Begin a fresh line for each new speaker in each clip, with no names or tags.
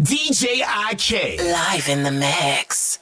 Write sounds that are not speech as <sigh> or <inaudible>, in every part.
DJ IK.
Live in the mix.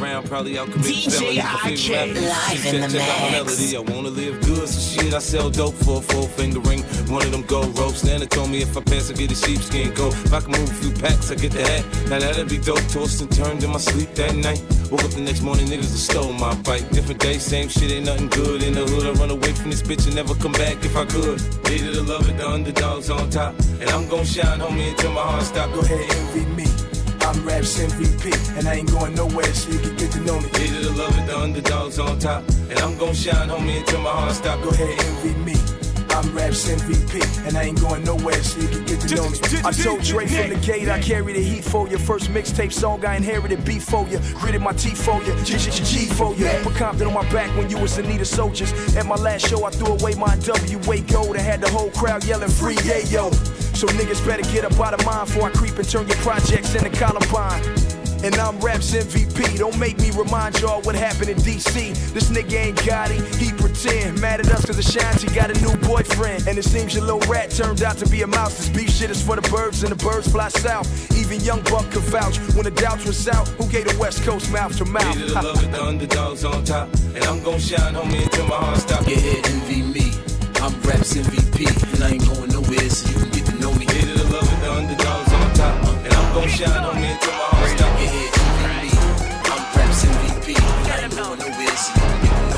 Around,
probably out committing
DJ
felonies. My favorite
IK.
Live in
check,
the
check out my
mix.
melody. I wanna live good, so shit. I sell dope for a four finger ring. one of them gold ropes. Nana told me if I pass, I get a sheepskin coat. If I can move a few packs, I get the hat. Now that'd be dope. Tossed and turned in my sleep that night. Woke up the next morning, niggas have stole my bike. Different day, same shit, ain't nothing good. In the hood, I run away from this bitch and never come back if I could. Needed to love it, the underdogs on top. And I'm gon' shine, homie, until my heart stop.
Go ahead, envy me. I'm Raps MVP, and I ain't going nowhere, so you can get to know me.
Needed to love it, the underdogs on top. And I'm gon' shine, homie, until my heart stop.
Go ahead, envy me. I'm Raps MVP, and I ain't going nowhere, so you can get to know me. I told Dre from the gate, I carry the heat for you. First mixtape song, I inherited beef for you. Gritted my teeth for you, G G G for you. Put Compton on my back when you was in need of soldiers. At my last show, I threw away my WA gold and had the whole crowd yelling free, yeah, yo. So niggas better get up out of mine before I creep and turn your projects into Columbine. And I'm Raps MVP. Don't make me remind y'all what happened in DC. This nigga ain't got it, he pretend. Mad at us cause Ashanti got a new boyfriend. And it seems your little rat turned out to be a mouse. This beef shit is for the birds and the birds fly south. Even Young Buck could vouch when the doubts was out. Who gave the West Coast mouth to mouth?
Needed to love it, the underdogs on top. And I'm gon' shine, homie, until my heart stop.
Yeah, envy me. I'm Raps MVP, and I ain't going nowhere, so you
And I'm gon' until my heart stop.
Envy me. I'm Raps MVP, I ain't going nowhere, so you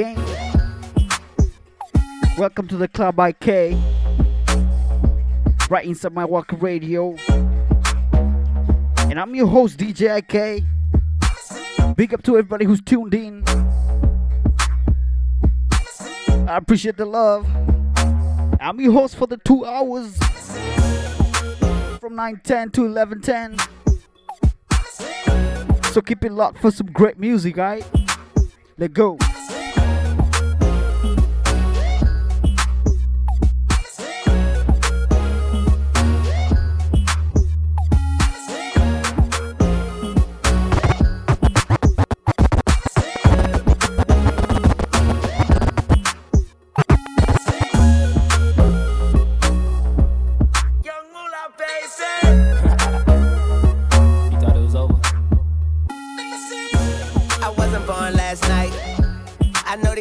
Again, welcome to the Club IK. Right inside Mawalking Radio. And I'm your host, DJ IK. Big up to everybody who's tuned in. I appreciate the love. I'm your host for the two hours from 9:10 to 11:10. So keep it locked for some great music, alright? Let's go.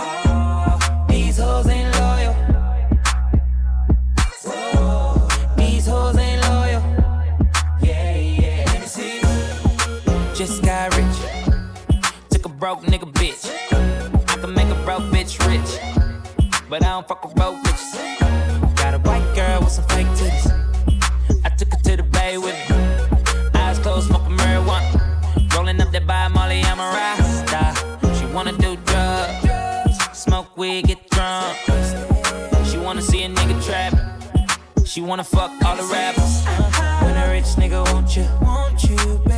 Oh, these hoes ain't loyal. Whoa, these hoes ain't loyal. Yeah, yeah. Let me see. Just got rich. Took a broke nigga bitch. I can make a broke bitch rich, but I don't fuck with broke bitches. Got a white girl with some fake titties. I took her to the bay with me. Eyes closed, smoking marijuana. Rolling up that by Molly, I'm a. She wanna do smoke weed, get drunk. She wanna see a nigga trap. She wanna fuck all the rappers. When a rich nigga want you, want you, baby.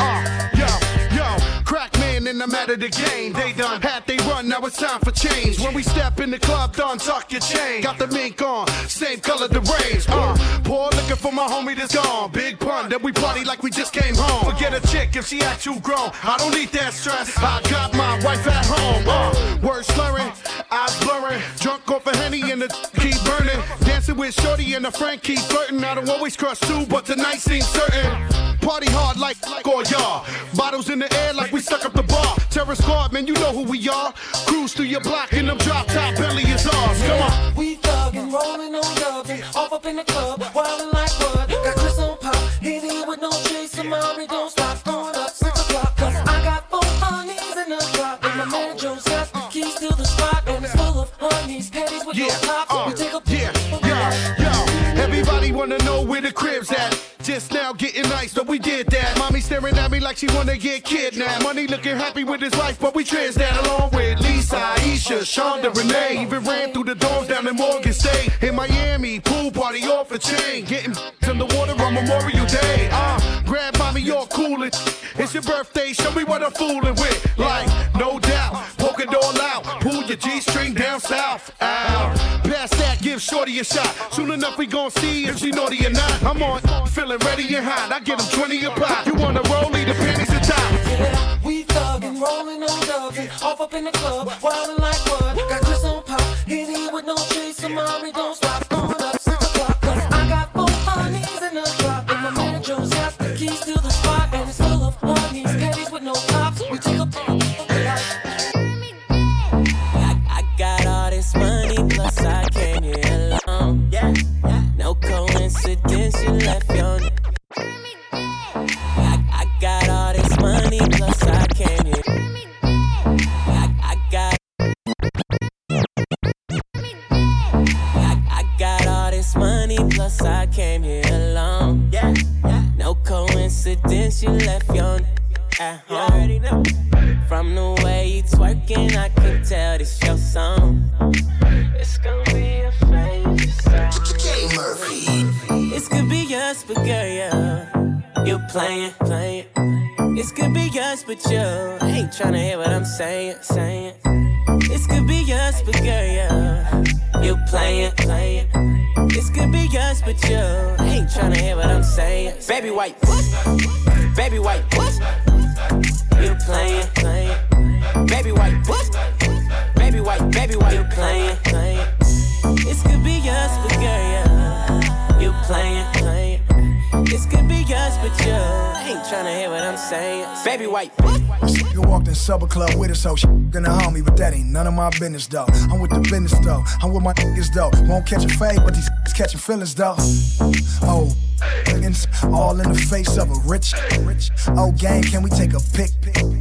Yo, crack man the the game. They done had they run, now it's time for change. When we step in the club, done tuck your chain. Got the mink on, same color the range. Uh, poor looking for my homie that's gone. Big Pun, then we party like we just came home. Forget a chick if she act too grown. I don't need that stress. I got my wife at home. Uh, words slurring, eyes blurring. Drunk off a henny and the keep burning. Dancing with Shorty and a friend keep flirting. I don't always crush too, but tonight seems certain. Party hard like like all y'all. Bottles in the air like we stuck up the bar. Terror squad, man, you know who we are. Cruise through your block and them drop top belly is ours. Come on.
We thuggin', rollin' on dubbin', off up in the club, wildin' like what? Got Cris on pop, hit it with no chaser, mommy, don't stop, throwing up six o'clock. Cause I got four honeys in the drop, and my man Joe's got the keys to the spot, and it's full of honeys, patties with
Yeah,
no
uh,
we take a
yeah, yo. Everybody wanna know where the crib's at. Just now getting nice, but we did that. Mommy staring at me like she wanna get kidnapped. Money looking happy with his wife, but we trans that along with Lisa, Aisha, Shonda, Renee. Even ran through the doors down in Morgan State. In Miami, pool party off the chain. Getting in the water on Memorial Day. Uh, grab mommy, you're coolin'. It's your birthday, show me what I'm fooling with. Like, no doubt, poke it all out. Pull your G string down south. Out. Past that, give Shorty a shot. Soon enough, we gon' see if she naughty or not. I'm on, feeling ready and hot. I get them 20 a pop. You wanna roll, the panties at top.
We thuggin', rollin' on dubbin', off up in the club, wildin' like what? Got Cris on pop, hit it with no chaser, mommy, don't stop, throwing up six o'clock. Cause I got four honeys in the drop, and my man Joe's got the keys to the spot, and it's full of honeys, patties with no tops. We
coincidence, you left your. I, got all this money, plus I came here. I, I got. I, I got all this money, plus I came here alone. Yeah, no coincidence, you left your at home. From the way you twerking, I can tell this your song. It's gonna be a
Murphy.
This could be yours, but girl, yeah. You playing, playing. This could be yours, but you ain't tryna hear what I'm saying, saying. This could be yours, but girl, yeah. You playing, playing. This could be yours, but you ain't tryna hear what I'm saying. Baby white, what? Baby white, what? You playing, playing. Baby white, what? Baby white, baby white, you playing, playing. This could be yours, but you ain't tryna hear what I'm saying. Baby white, what?
You walked in supper club with us, so she gonna homie, but that ain't none of my business though. I'm with the business though. I'm with my niggas though. Won't catch a fade, but these catching feelings though. Oh. Niggas, all in the face of a rich, rich. Oh, game, can we take a pic?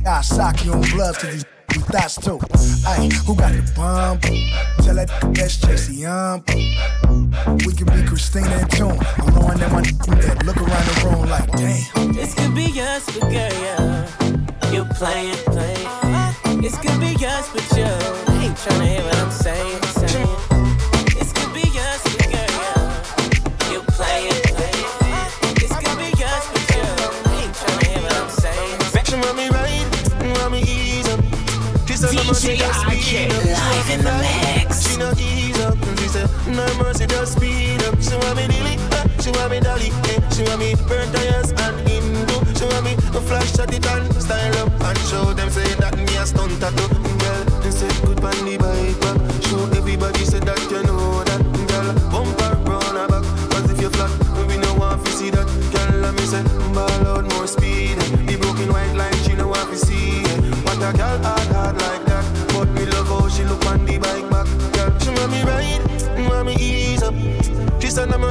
I sock you on blood to these that's too. Hey, who got the bomb? Tell that that's JC um. We can be Christina and Tune. I'm knowing that my that look around the room like, damn.
This could be us, but girl, yeah. You playing, playing. This could be us, but you ain't trying to hear
in the mix.
She no ease up, she said, no mercy, just speed up. She want me dilly, uh, she want me dolly, eh. She want me burn tires and Hindu. She want me to flash at it and style up and show them say that me a stunt tattoo. Girl, they say good on the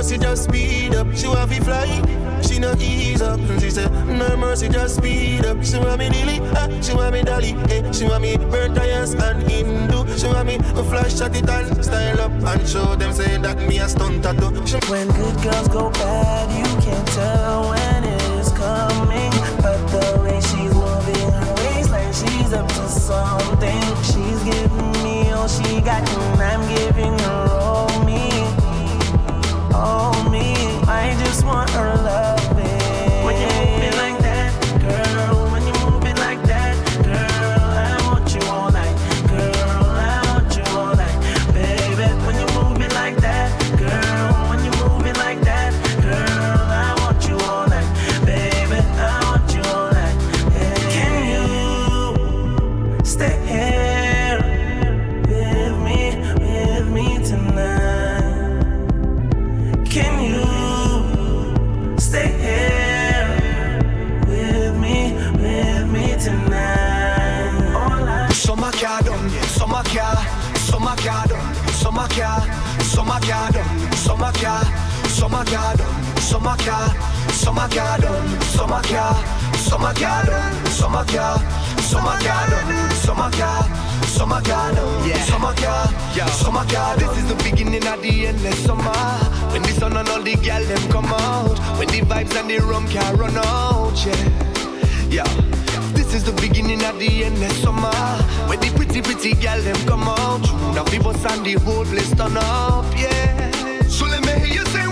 mercy, just speed up. She want me fly, she no ease up. She said no mercy, just speed up. She want me dilly, ah, she want me dolly, eh. She want me burn tires and Hindu. She want me to flash at it and style up and show them say that me a stunt tattoo. She
When good girls go bad, you can't tell when it is coming. But the way she's moving her waist like she's up to something. She's giving me all she got, and I'm giving
summer car, summer car done, summer car, summer car
This is the beginning of the endless summer. When the sun and all the gal them come out. When the vibes and the rum can run out, yeah. Yeah. This is the beginning of the endless summer. When the pretty, pretty gal them come out. Now people and the whole place turn up, yeah. So let me hear you say,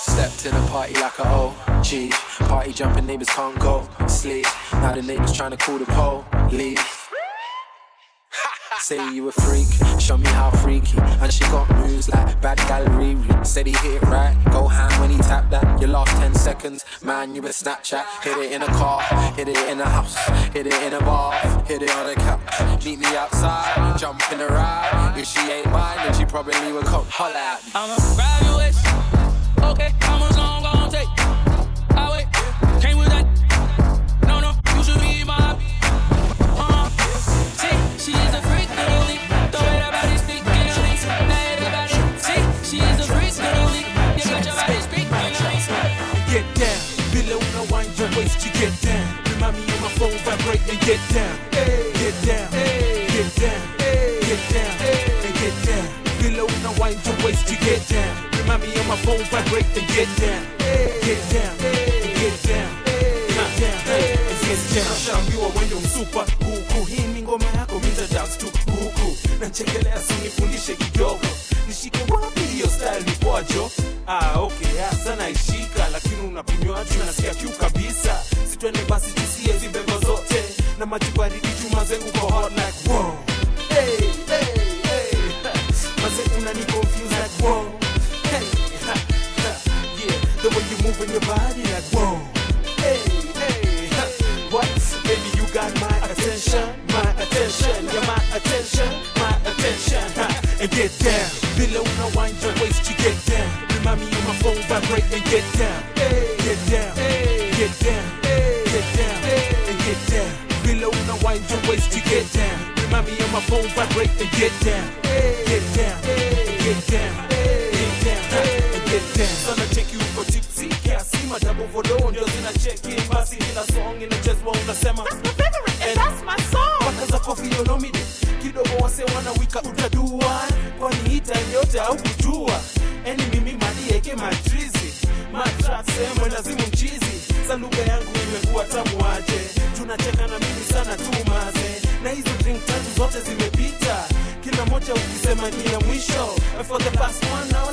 Step, step, step to the party like a OG. Party jumping, neighbors can't go sleep. Now the neighbors trying to call the police. <laughs> Say you a freak, show me how freaky. And she got moves like bad gallery. Said he hit it right, go ham when he tap that. Your last 10 seconds, man, you a Snapchat. Hit it in a car, hit it in a house, hit it in a bar, hit it on a couch. Meet me outside, jump in ride. If she ain't mine, then she probably would come holler at me.
Grab your straight and
get down. Get down. Get down. Get down. And get down. Below and I wind your waist to get down. Remind me on my phone vibrate and get down. Get down. Get down. Nashaambiwa wende msupa huku, hii ni ngoma yako, mita dance tu huku. Nachekelea sunifundishe kidogo, nishike wapi hiyo style ni poajo ah, okay, ah, hasa naishika, lakini unapinywaji nasikia kiu kabisa, sitwende basi amachugwaridi chuma zengu go hot like whoa. Hey hey hey. <laughs> Confuse like whoa. Hey <laughs> yeah. The way you move in your body like whoa. Hey hey. <laughs> What? Baby you got my attention my attention my attention my attention. And get down. Below now wind your waist to get down. Remind me of my phone vibrate and get down. Let my phone vibrate and get down, get down, get down, get down, get down. Sana cheki uko tipsy. Kiasi, madabu vodoo ndio zina cheki basi, ila song inachezwa unasema that's my favorite. And that's my song. Pata za kofi yonomide kidogo, wase oh, wanawika utadua, kwani hii time yote au And ni ya mwisho for the past one hour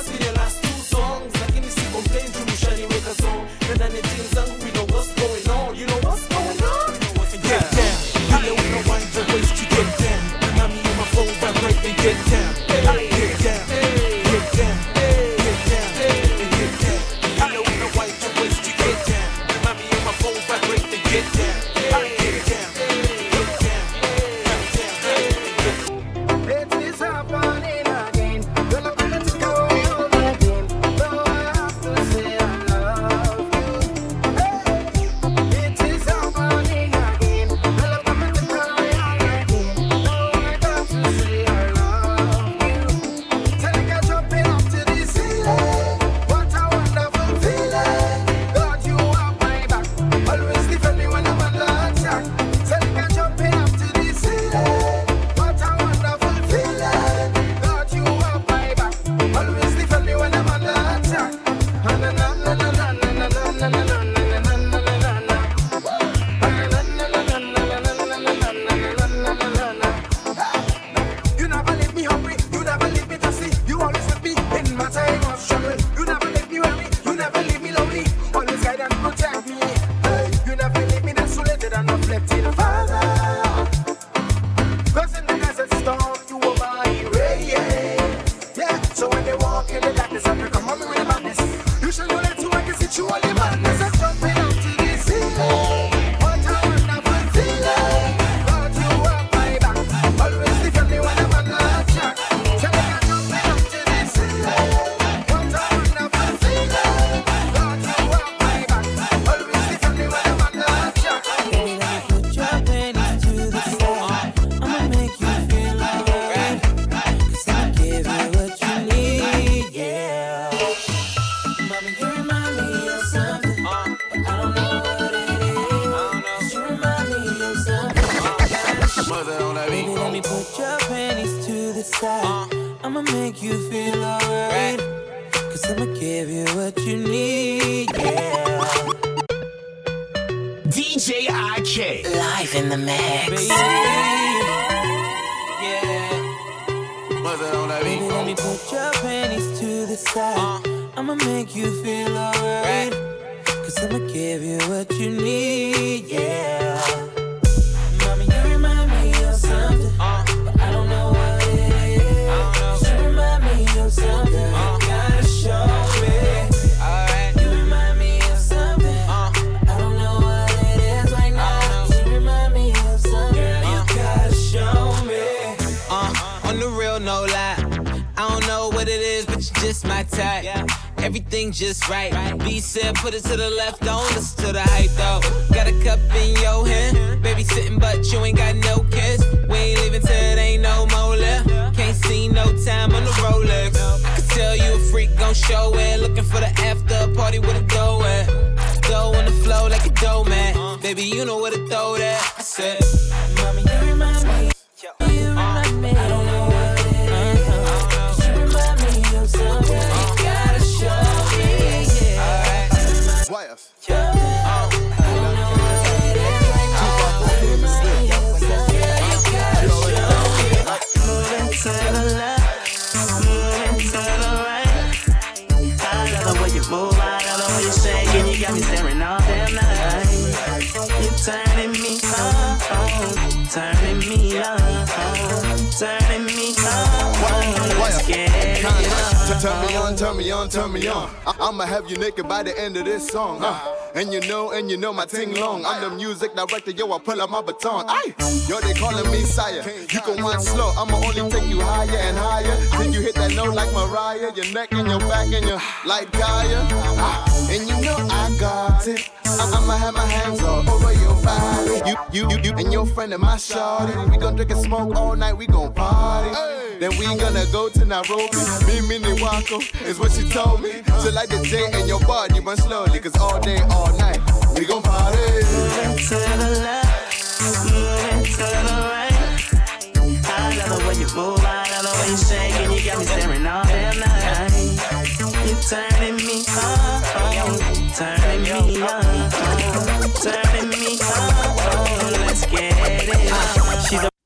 and
reflect till you know,
and you know my ting long. I'm the music director, yo, I pull out my baton. Aye. Yo, they calling me sire. You can wind slow, I'ma only take you higher and higher. Till you hit that note like Mariah. Your neck and your back and your like Kaya. Ah, And you know I got it. I- I'ma have my hands all over your body. You, you, you, you, and your friend and my shawty. We gon' drink and smoke all night, we gon' party. Then we gonna go to Nairobi. Me, Minnie Wako is what she told me. So like the J and your body run slowly, cause all day, all night, we gon' party.
to the left, to the right. I love the way you move, I love the way you shake, and you got me staring all night. You turning me on, turning me on, turning me on. Let's get it on. She's a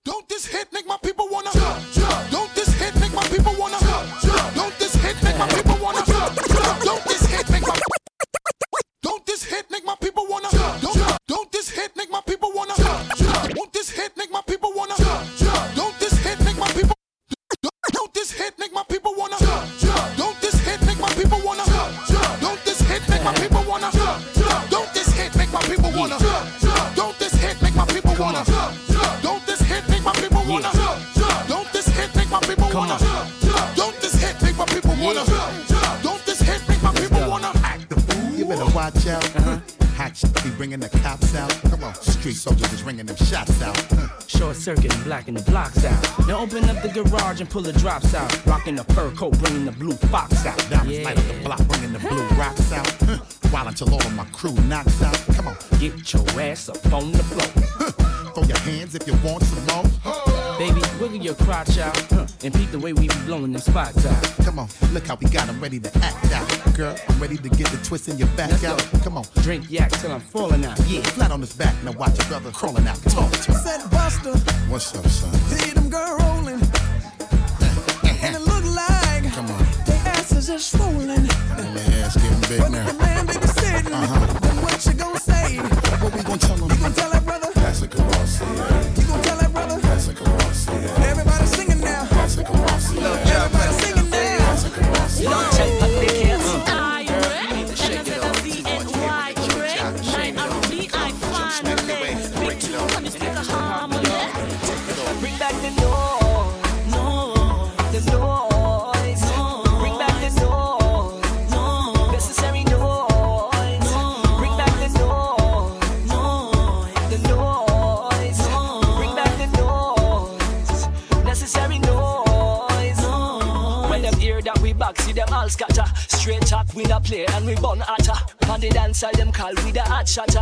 circuit and blacking the blocks out. Now open up the garage and pull the drops out. Rocking the fur coat, bringing the blue fox out.
Diamonds light up the block, bringing the blue rocks out. Huh. While until all of my crew knocks out. Come on,
get your ass up on the floor.
Throw your hands if you want some more.
Baby, wiggle your crotch out huh, and peep the way we be blowing them spots out.
Come on, look how we got 'em ready to act out. Girl, I'm ready to get the twist in your back
Let's
out.
go.
Come on,
Drink yak till I'm falling out.
yeah, flat on his back. Now watch your brother crawling out. Talk to him.
Said Busta,
What's up, son?
see them girl rolling. <laughs> And it look like
Come on,
they asses are swollen.
let me ass getting big
But
now.
if the man baby sitting,
Uh-huh.
then what you gonna say?
What we gonna tell him?
You gonna tell that brother?
That's a Kawasi.
Cha cha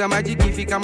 zimebleki maji kifika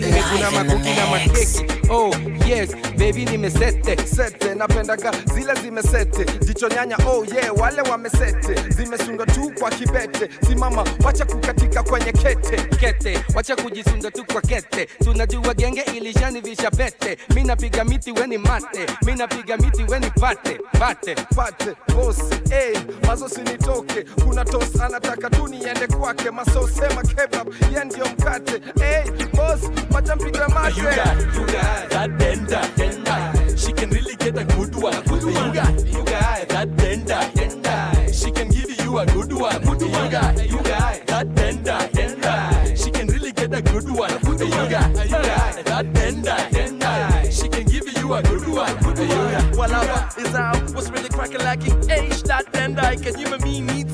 nimekuna makuki na makeki oh yes bebi nimesete sete. Napendaga zile zimesete. Jichonyanya oh yeah wale wamesete. Zimesunga tu kwa kibete. Simama wacha kukatika kwenye kete. Kete wacha kujisunga tu kwa kete. Tunajua genge ilishanivisha pete. Mi napiga miti weni mate. Mi napiga miti weni pate. Pate pate bos hey, mazo sinitoke kuna tos ana
nataka tu niende kwake masosema kebab ye ndio mkate hey, boss wacha mpigwe mate
You got, you got that denda, denda. She can really get a good one. You got, you got that denda, denda. She can give you a good one. You got, you got that denda, denda. She can really get a good one. You got, you got that denda, denda. She can give you a good one. You got.
Walaba is out. What's really cracking like it? Age that then can you and me need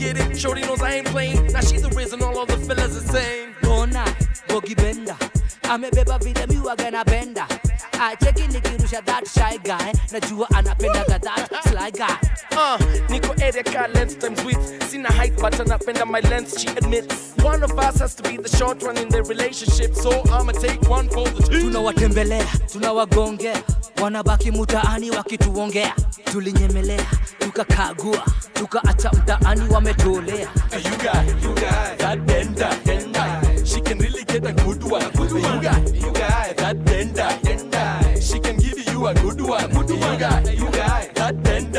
get it. Shorty knows I ain't playing. Now she's the reason all of the fellas the same. I'm a baby, you are saying.
Bona, bogi benda. Amebeba vile miwaga na benda. Acheki nikirusha that shy guy. Najua anapendaga that sly guy.
Uh, Nico car length times width. Seen a height but anapenda my length, she admits. One of us has to be the short one in the relationship, so I'ma take one for the team.
tunawatembelea tunawagongea wanabaki mutaani wakituongea tulinyemelea tukakagua tukaacha mtaani wametolea
You got, you got that denda, denda. She can really get a good one. You got, you got that denda, denda. She can give you a good one. You got, you got that denda,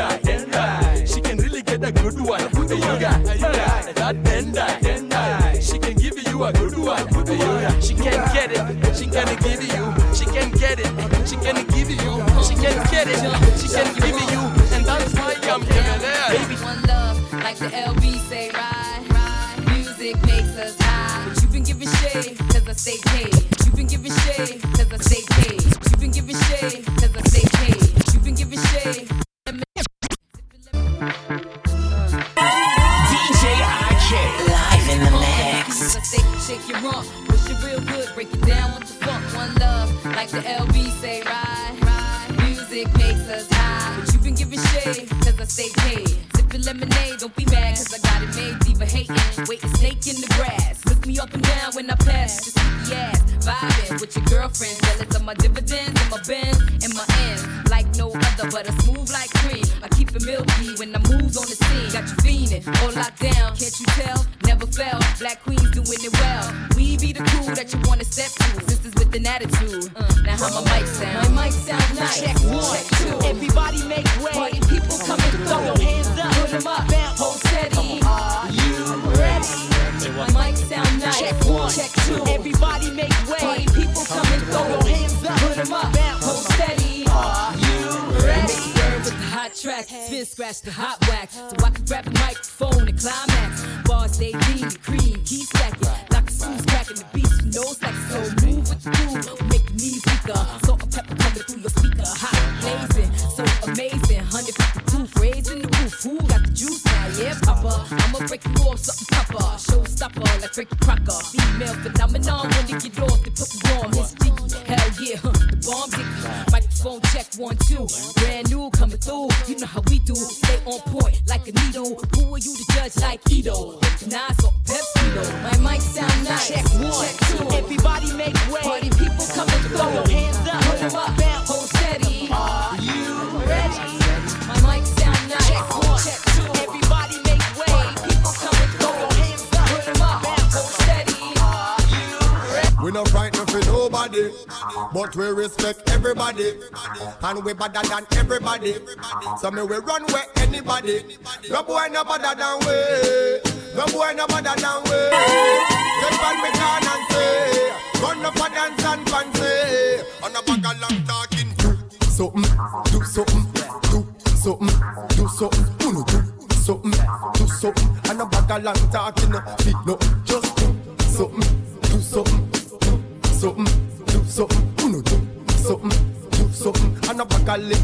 denda, denda. She can give you a good one.
She can't get it, she can't give you. She can't get it, she can't give you. She can't get it, she can't give you. And that's why I'm giving it. Baby,
One love, like the LB say, ride, ride. Music makes us high. But you've been giving shade, cause I stay paid. You've been giving shade, cause I stay paid. You've been giving shade, cause I stay paid. You've been giving shade.
In the mix.
I shake your rump, push it real good, break it down with the funk. One love, like the LB say, ride, ride. Music makes us high. But you've been giving shade, cause I stay paid. Sipping lemonade, don't be mad, cause I got it made. Diva hating, waiting snake in the grass. Look me up and down when I pass, just sneaky ass. Vibing with your girlfriend, jealous of my dividends and my bends and my ends. Like no other, but a smooth like cream. I keep it milky when I move on the scene. Got you fiending, all locked down, can't you tell? Never fail. black queens doing it well. We be the crew that you wanna step to, sisters with an attitude. Uh, now how my mic sound? My mic sound nice.
Check one,
Check two.
Everybody make way.
Party people coming.
Throw your hands up.
Put 'em up. Hold steady.
Are
you ready? My mic sound nice.
Check one,
Check two.
Everybody make way.
Party people coming.
Throw your hands up.
Put 'em up. Hold the. Spin scratch the hot wax. So I can grab the microphone and climax. Bars stay lean, cream, keep stacking. Like a smooth cracking the beats, you know like so move with the groove. Make your knees weaker. Salt and pepper coming through your speaker. Hot blazing, so amazing. I'ma break you off something proper. Showstopper like Frankie Crocker. Female phenomenon when they get off, they put me on. Miss Jiggy, hell yeah, huh, the bomb dicky. Microphone check one two, brand new coming through. You know how we do, stay on point like a needle. Who are you to judge like Edo? Nas or Pepsi? My mic sound nice.
Check one,
check two.
Everybody make way.
Party people coming through.
Throw your hands up.
'em up, hold steady. Are you ready? My mic sound nice.
Check one,
check two.
Everybody
We no frightened for nobody, but we respect everybody, and we better than everybody. So me we run where anybody. No boy no better than we. No boy no better than we. Step on me can and say, run up a dance and fancy. On a bag of long talking, do something, do something, do something, do something, do something, do something. And a bag of long talking, feet no, just do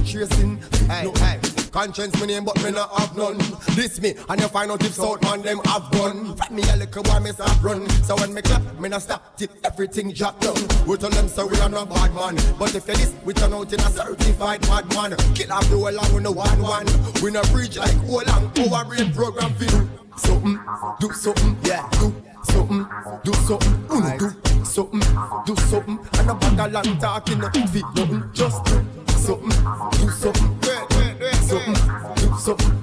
tracing. Hey, hey. Conscience me name, but me not have none. This me, and you find out if South man them have gun. Fat me a little while me stop run. So when me clap, me not stop till everything drop down. We tell them so we are not bad man, but if you this, we turn out in a certified bad man. Kill off the whole and we no one one. We no preach like whole and our brain program do something, do something, yeah, do something, do something, uno do something, do something, and a bag of long talking, feet nothing, just do something, do something, something, do something,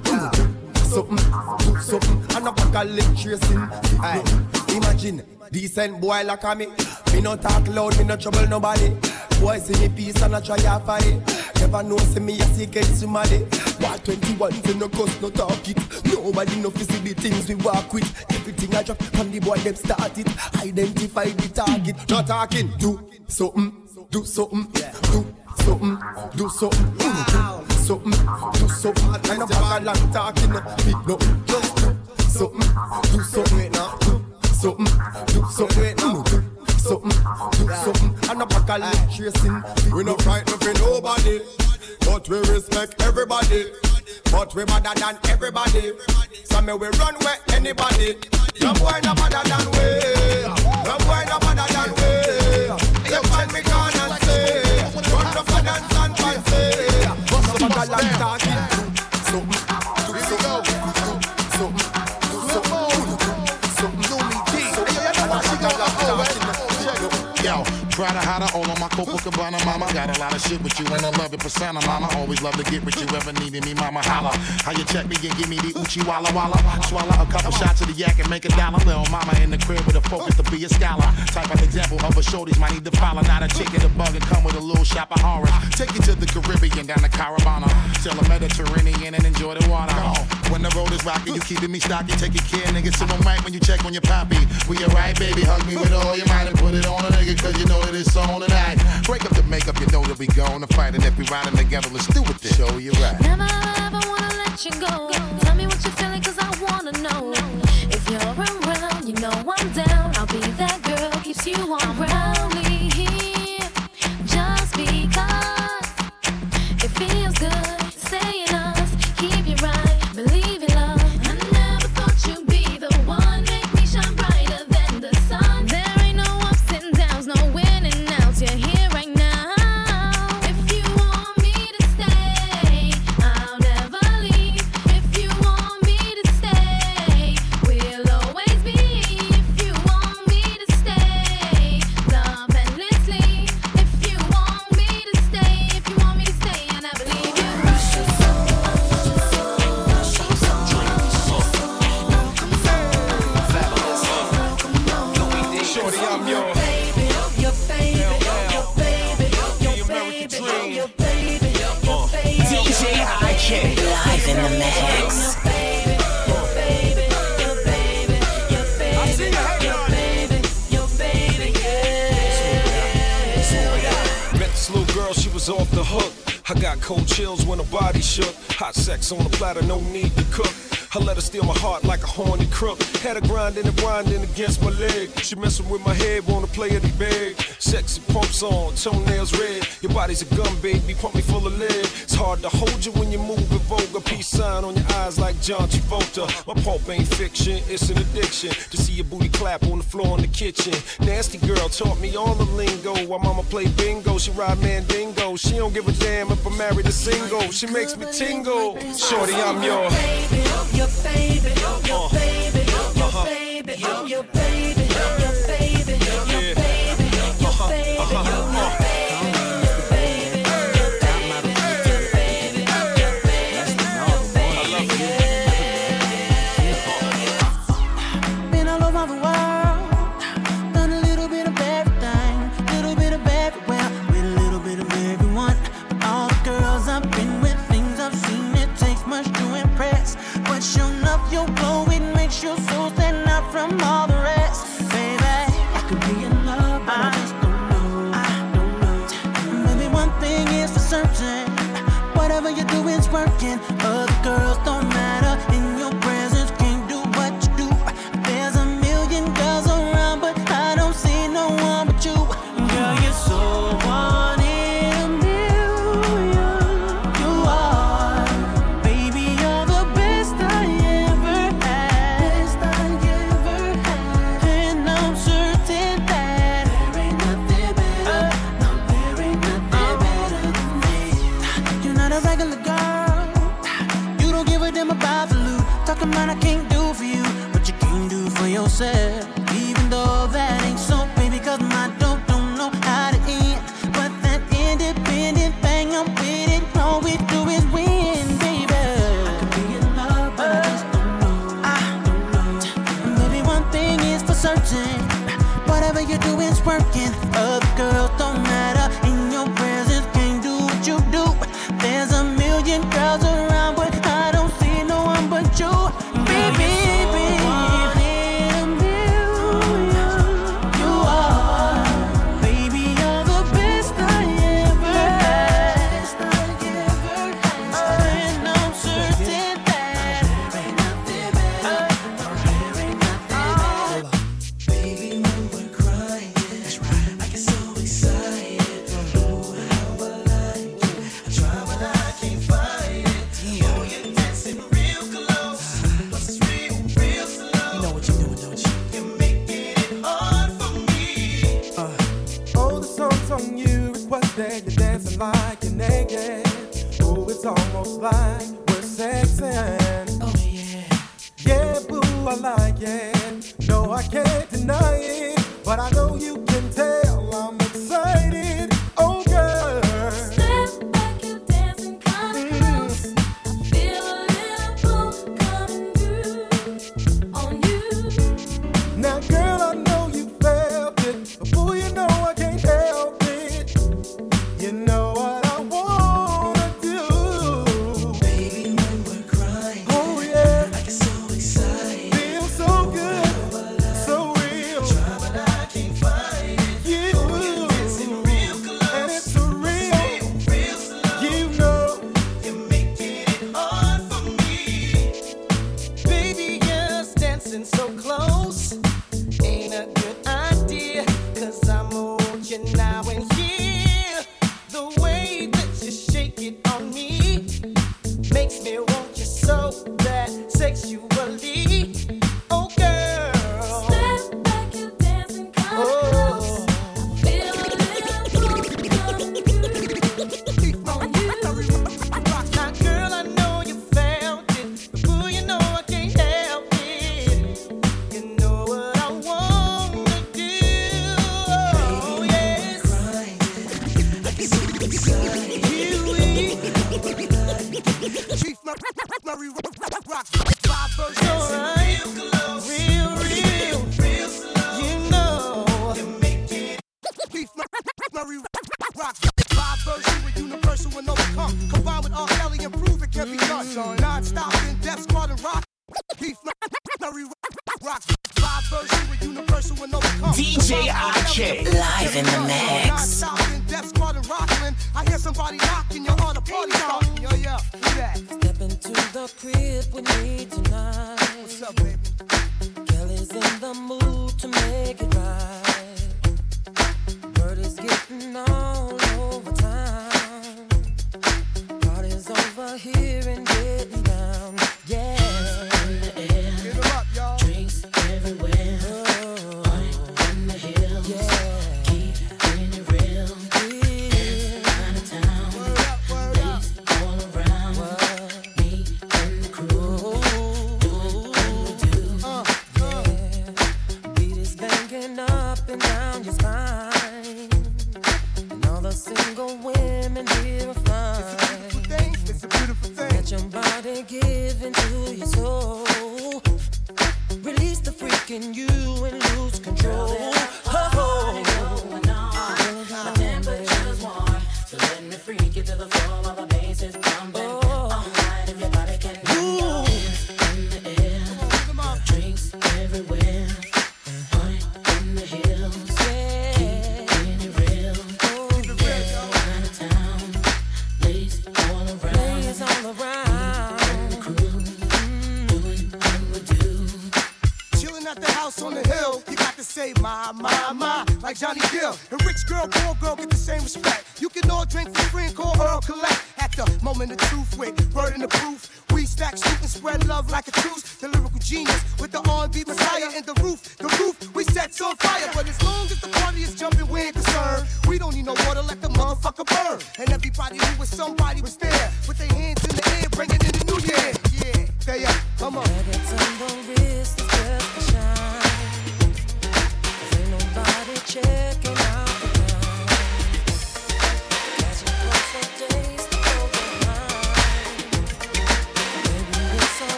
something, do something, and a bag of leg tracing, feet. Imagine decent boy like me, me no talk loud, me no trouble nobody. Boy see me peace and I try to fight it. Never know see me a secret somebody.
Why 21 you no cuss no talk it Nobody no see the things we walk with Everything I drop from the boy them start it Identify the target Not talking Do something Do something Do something Do something mm, something Do something And no bag a long talking Big no Just do something Do something Do something Do something Do something Do something And no bag a long tracing
We no frightened for nobody, but we respect everybody. But we better than everybody. So me we run where anybody. No boy no better than we. No boy no better than we. You find me can
a gal and
Copacabana, mama. Got a lot of shit with you and I love it persona, mama. Always love to get with you, ever needed me, mama. Holla. How you check me and give me the Uchi Walla Walla? Swallow a couple shots of the yak and make a dollar. Little mama in the crib with a focus to be a scholar. Type of example of a shorties might need to follow. Not a chicken, a bug, and come with a little shop of horrors. Take you to the Caribbean, down the Caravana. Sail the Mediterranean and enjoy the water. When the road is rocky, you keeping me stocky. Taking care, nigga. So I'm right when you check on your poppy. We alright, baby. Hug me with all your might and put it on a nigga, cause you know that it's on tonight. Break up the makeup, you know that we going to fight. And if we riding together, let's do it then. Show you right.
Never ever wanna let you go. Tell me what you're feeling, cause I I
got cold chills when her body shook. Hot sex on the platter, no need to cook. I let her steal my heart like a horny crook. Had her grinding and grinding against my leg. She messing with my head, wanna play it big. Sexy pumps on, toenails red. Your body's a gun, baby, pump me full of lead. It's hard to hold you when you move in vulgar. Peace sign on your eyes like John Travolta. My pulp ain't fiction, it's an addiction. To see your booty clap on the floor in the kitchen. Nasty girl taught me all the lingo. While mama play bingo, she ride mandingo. She don't give a damn if I'm married or single. She makes me tingle. Shorty, I'm your.
Your baby, your
Uh.
baby, your
Uh-huh.
baby, your baby, your baby,
it on me. Makes me want you so bad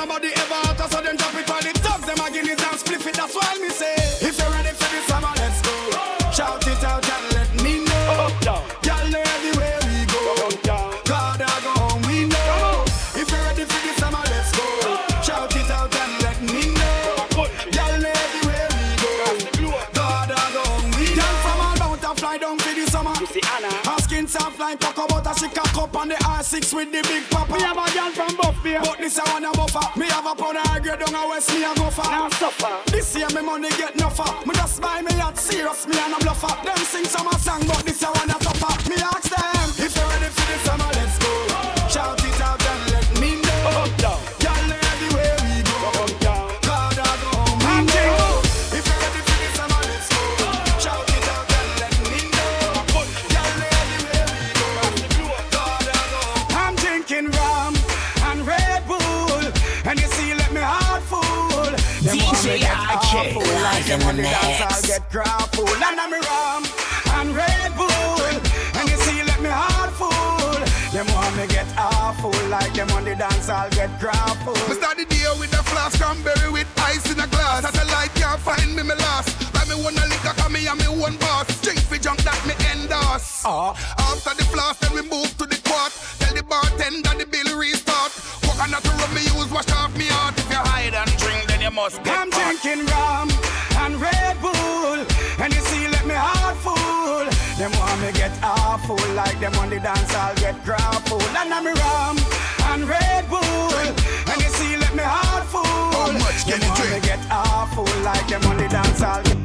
my body
ever on the R6 with the big papa. Me have a girl from Buffy. But this I wanna buffer. Me have a pound of grade down a west, me a go. Now suffer. This year me money get nuffer. Me just buy me yacht, serious me and a bluffer. Them sing some a song, but this I wanna suffer. Me ask them. like them on
the
dance, I'll get grappled.
We start the day with a flask, cranberry with ice in a glass. Satellite can't find me, me last. Like me wanna lick a me and me one boss. Drink for junk that me endorse. Uh. After the flask, then we move to the court. Tell the bartender the bill restart. Walk on to rub me use, wash off me heart. If you hide and drink, then you must get
I'm drinking rum and Red Bull. And you see, let me heart full. Them want me get awful like them on the dance, I'll get grappled. And I'm rum and Red Bull. And you see, let me heart full. How much
can you drink?
get awful like them on the dance hall.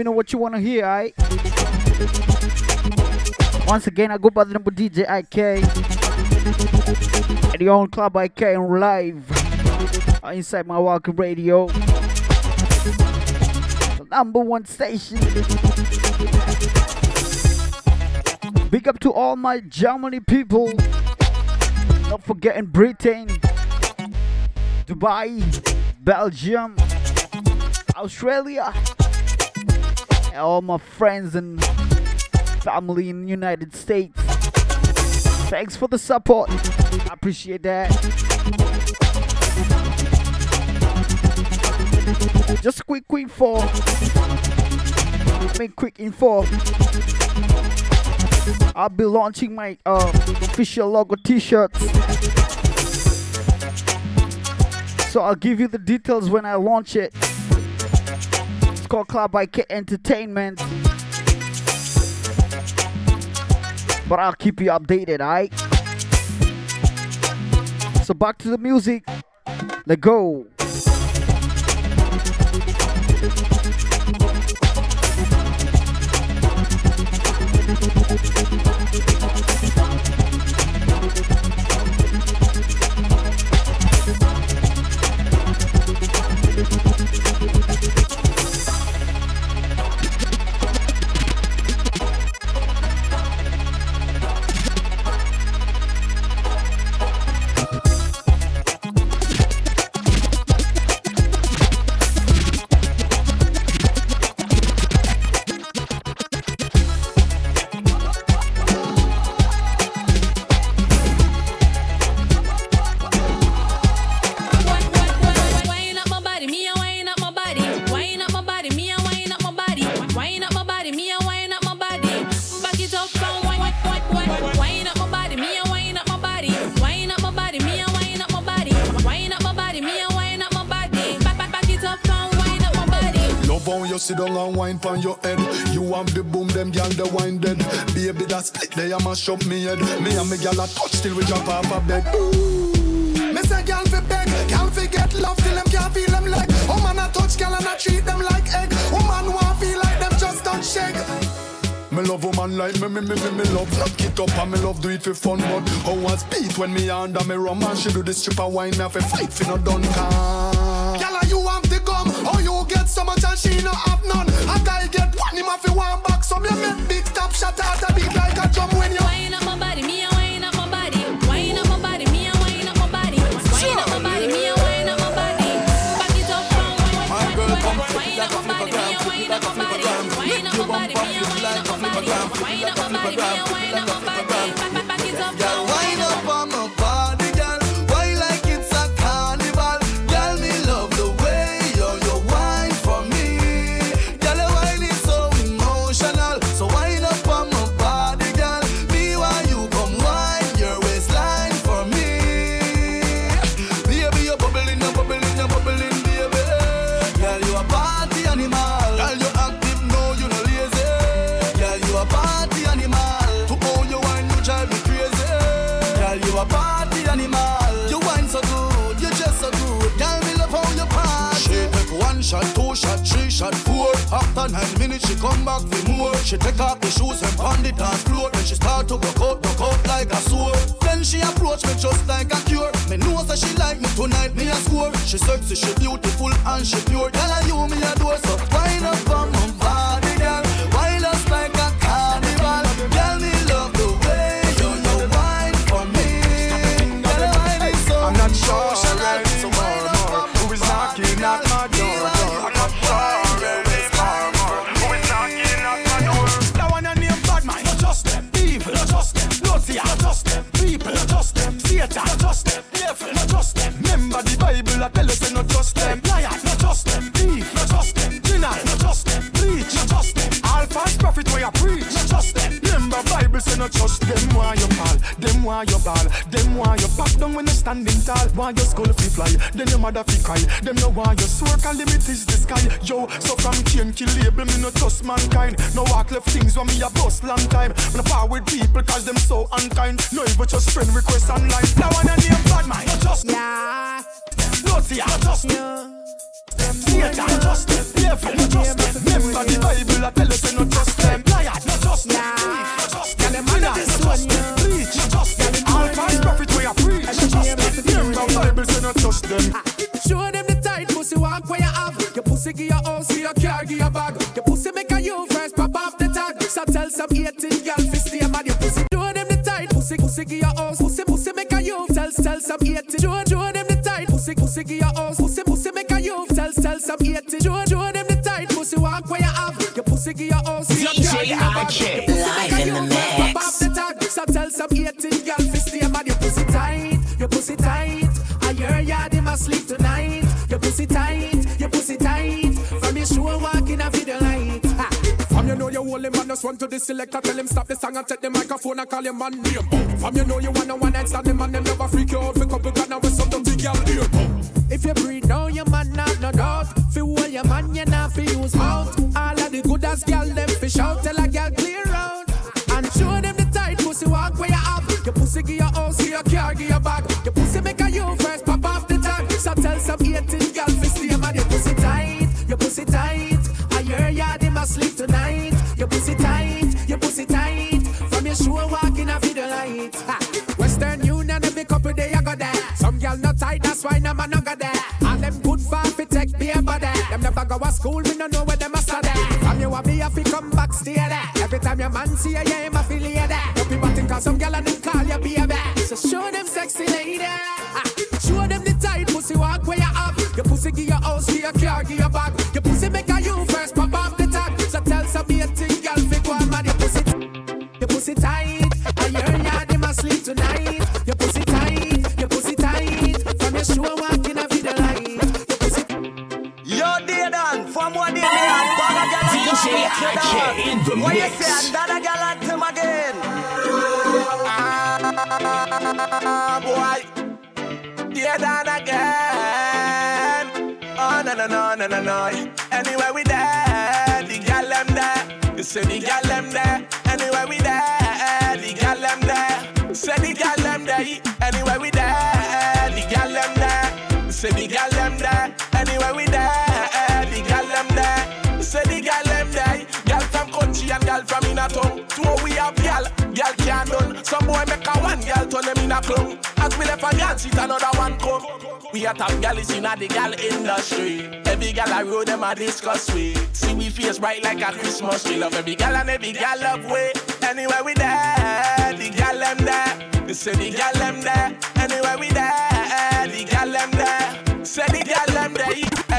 me know what
you wanna
hear, alright? Once again, I go by the number DJ IK. At your own club IK and live uh, inside Mawalking Radio. The number one station. Big up to all my Germany people. Not forgetting Britain, Dubai, Belgium, Australia all my friends and family in the United States. Thanks for the support. I appreciate that. Just quick, quick info. I mean, quick info. I'll be launching my uh, official logo T-shirts. So I'll give you the details when I launch it called Club by Kit Entertainment. But I'll keep you updated, alright? So back to the music. Let go.
wine pon your head. You want the boom, them gal the wine dead. Baby that split, they a mash up me head. Me and me gal a touch till we jump off a bed. Ooh. Me say gal fi beg, gal fi get love till them can't feel them leg. Woman oh, a touch gal and a treat them like egg. Woman want feel like them just don't shake. Me love woman like me, me, me, me, me love lock it up and me love do it for fun But how was beat when me under me rum And she do the stripper wine off a fight fi no done Girl, you want the gum? Oh, you get so much and she no
call your man name. From you know you
Every time your man see you, yeah, him a feel you. Don't be batting cause some gal and them call you baby. So show them sexy lady. Ah, show them the tight pussy walk where you up. Your pussy give your house, give your car, give your bag.
What mix. you say? Another girl at him again. Ah, boy. Yeah, that again. Oh, no, no, no, no, no, no. Anyway, we dead, The girl them there. You say the girl them there. boy make a one girl turn them in a clown. As we left a girl, she's another one come. We a top gal is in a the girl industry. Every girl I roll them a discuss with. See we face bright like a Christmas tree. Love every girl and every girl love way. Anywhere we there, the gal them there. They say the gal them there. Anywhere we there, the gal them there. Say the gal them there.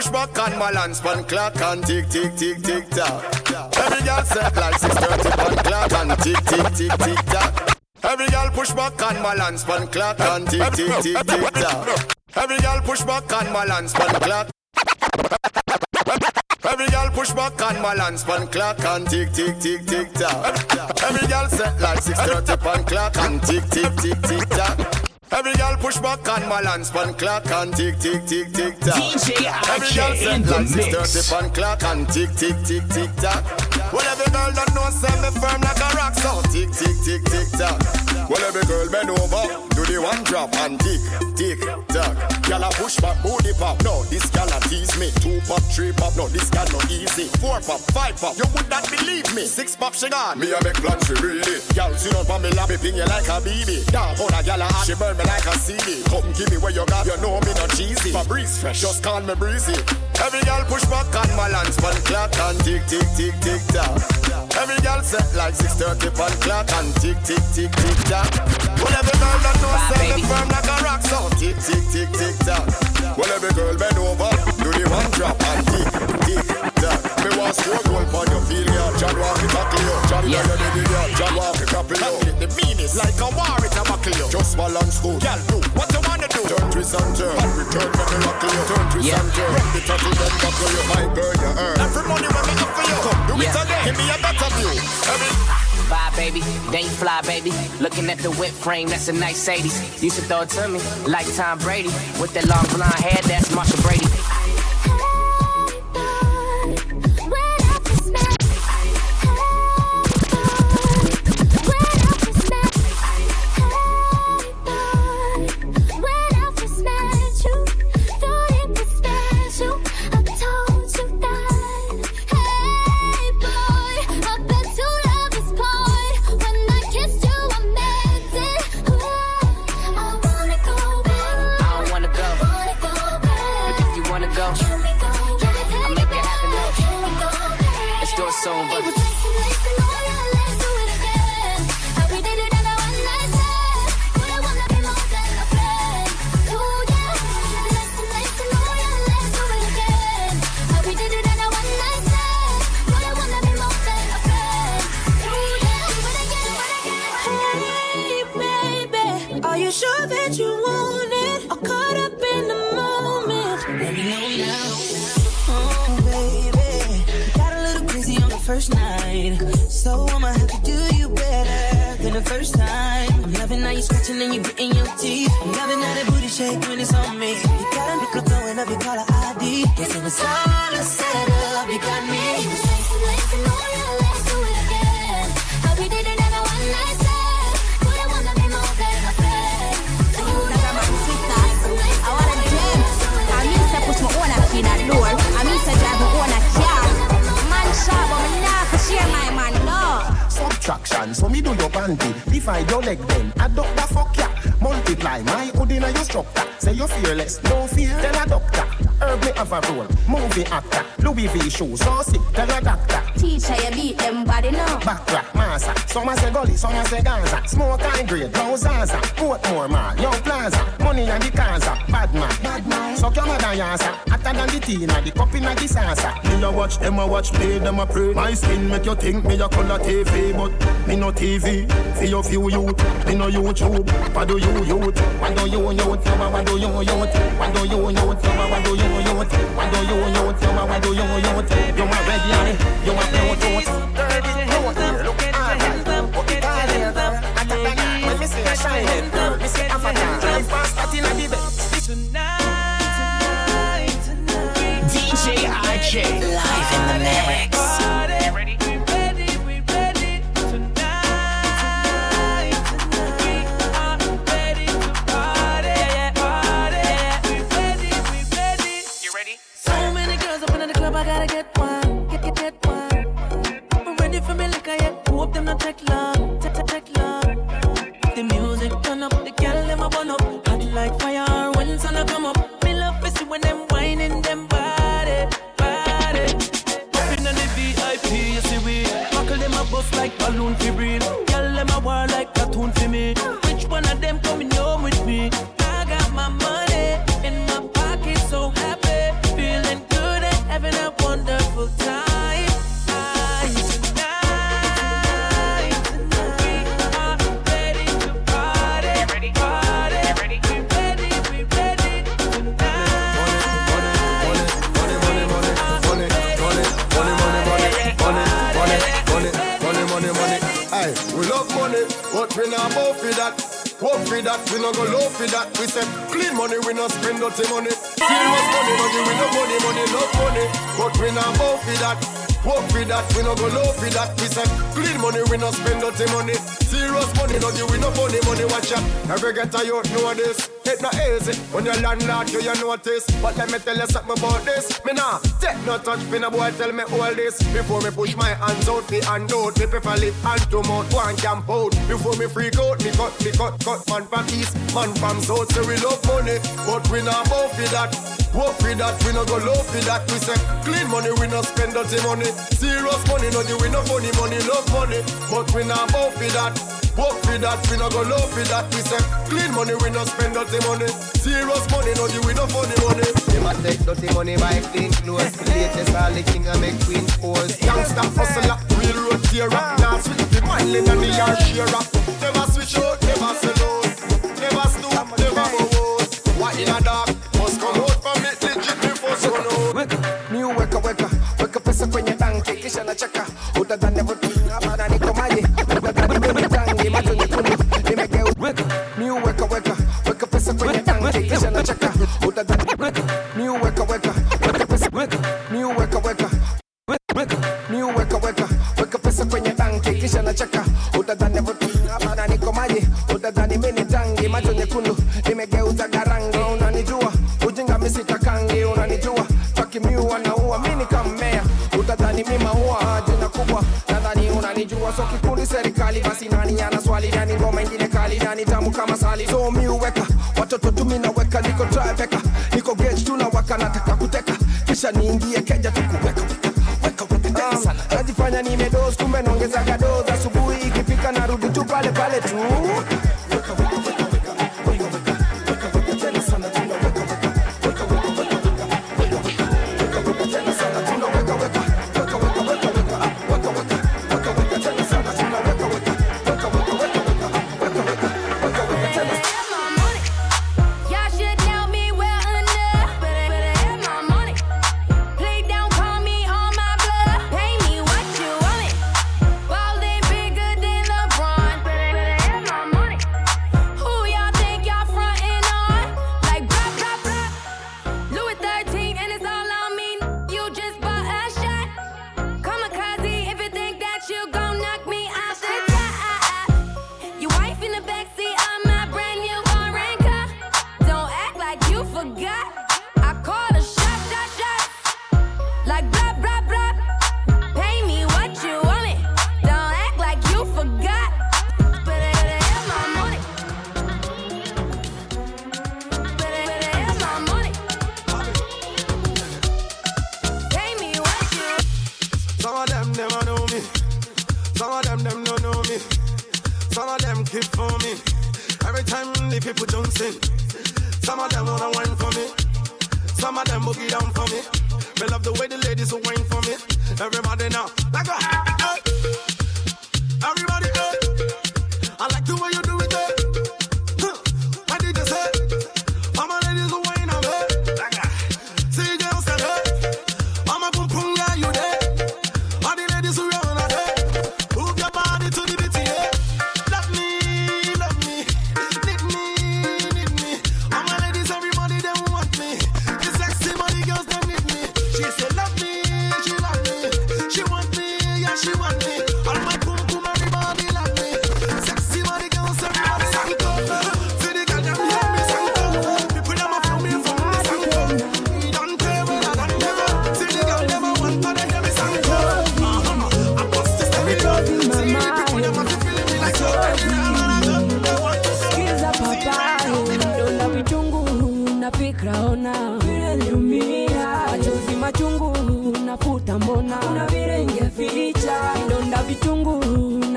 Push back and balance, pan clock and tick, tick, tick, tick, tock. Every girl set like 630, pan clock and tick, tick, tick, tick, tock. Every girl push back and balance, pan clock and tick, tick, tick, tick, tock. Every girl push back and balance, pan clock. Every girl push back and balance pan clock and tick tick tick tick tock. Every girl set like 6:30 pan clock and tick tick tick tick tock.
Every girl push back on balance pan clock and tick tick tick tick tock.
DJ
Every girl
IK
set
in the
like six
mix.
thirty pan clock and tick tick tick tick tock. Well every girl that know say me firm like a rock so tick tick tick tick tock. Well every girl bend over, do the one drop and tick tick tock. Gyal a push back booty pop, no this gyal a tease me. Two pop, three pop, no this gyal no easy. Four pop, five pop, you would not believe me. Six pop she gone, me a make plans she read it. Gyal sit on me lap, ping you like a baby. Down on a gyal a hot, she burn me like a CD. Come give me where you got, you know me not cheesy. For breeze fresh, just call me breezy. Every girl push back on balance, pan clock and tick tick tick tick tock. Every girl set like 6:30 pan clock and tick tick tick tick tock. Well every girl that knows set me firm like a rock, so tick tick tick tick tock. Well every girl bend over, do the one drop and tick tick tock. Me want stroke goal pon your feel girl, John walk it tackle you, John yeah. you the girl, John walk it couple you. The meanest like a war it a buckle you. Just balance good, girl do what you wanna do. Turn twist and turn, and return me me rockle you. Turn twist and turn, rock the tackle then buckle you. My girl you earn every money when up for you. Come do it again, give me a better view. Every
Bye, baby. Then you fly, baby. Looking at the whip frame, that's a nice 80s. Used to throw it to me like Tom Brady. With that long blonde hair, that's Marcia Brady. Go, I'll make it happen. Let's do it soon, but
scratching and you getting your teeth. Loving how that booty shake when it's on me
do your leg then, up the fuck ya. Multiply my hood in your structure. Say you're fearless, no fear. Tell a doctor. Herb me have a role, movie actor. Louis V shoes, so sick. Tell a doctor.
Teacher, you beat them body now.
Back rap, massa. Some a say gully, some a say Gaza. Smoke high grade, no Zaza. Portmore mall, yo plaza. Money and the Gaza. Bad man, bad man. Suck your mother yasa. Hotter than the tea, the cup in the salsa.
Me a watch them a watch play them a pray. My skin make you think me a color TV, but me no TV. For your few youth, me no YouTube. What do you youth? What do you youth? What do you youth? What do you youth? What do you youth? What do you youth? What do you youth? You a red eye, you a blue tooth.
DJ IK live in the
When a
boy tell me all this, before me push my hands out, me hand out, me prefer lip and to mouth, one camp out. Before me freak out, me cut, me cut, cut, man from east, man from south, say we love money, but we not both for that. Work for that, we no go low for that. We say clean money, we no spend dirty money. Serious money, no the we no funny money, love money, but we not both for that. Walk for that, we no go low for that. We say clean money, we no spend dirty money. Serious money, no give we no funny money.
Them a take dirty money by clean clothes. Latest all the king a make queen pose.
Gangsta hustler, real road tearer. Now switch the mind lane the yard shearer. Never switch out, never sell out, never snoop, never go out. What in a dark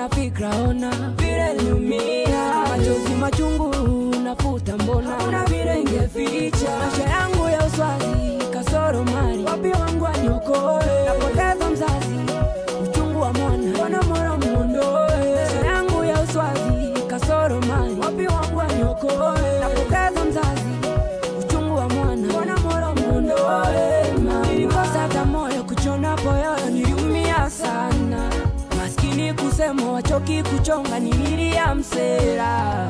na fikra, ona. Vile niliumia, machozi machungu nafuta, mbona? Una vile ingeficha. Maisha yangu ya uswazi.
choki kuchonga
nililia msela.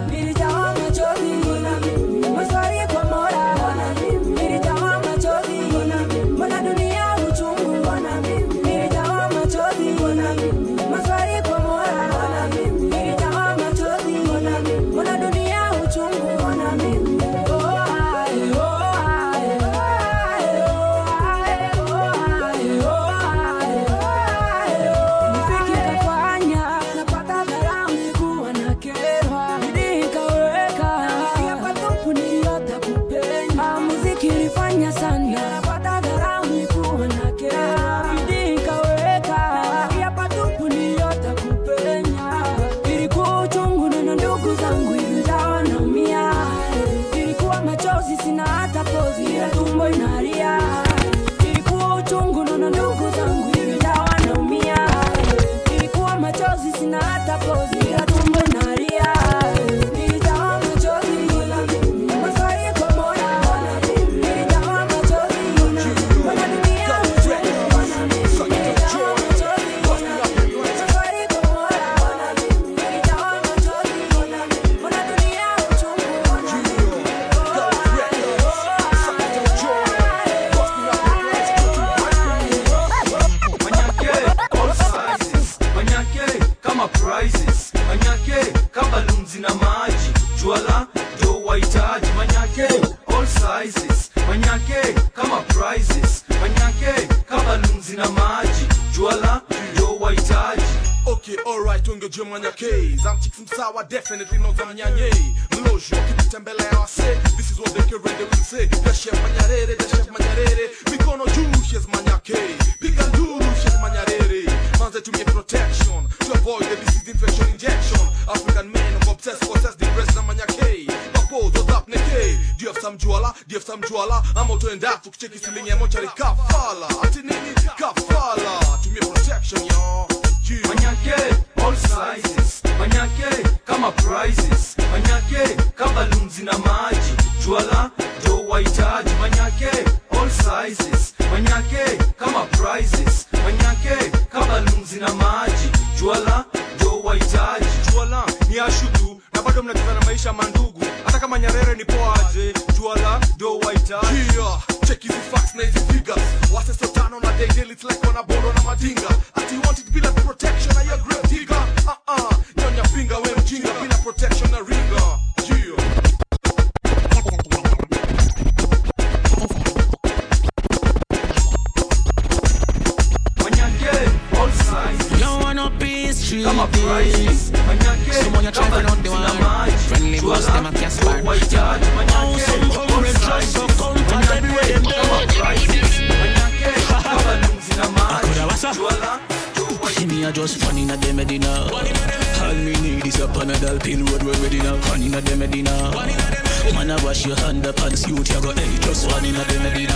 Now Fun in Medina Man a wash your hand up and suit you go hey just one in a dem Medina.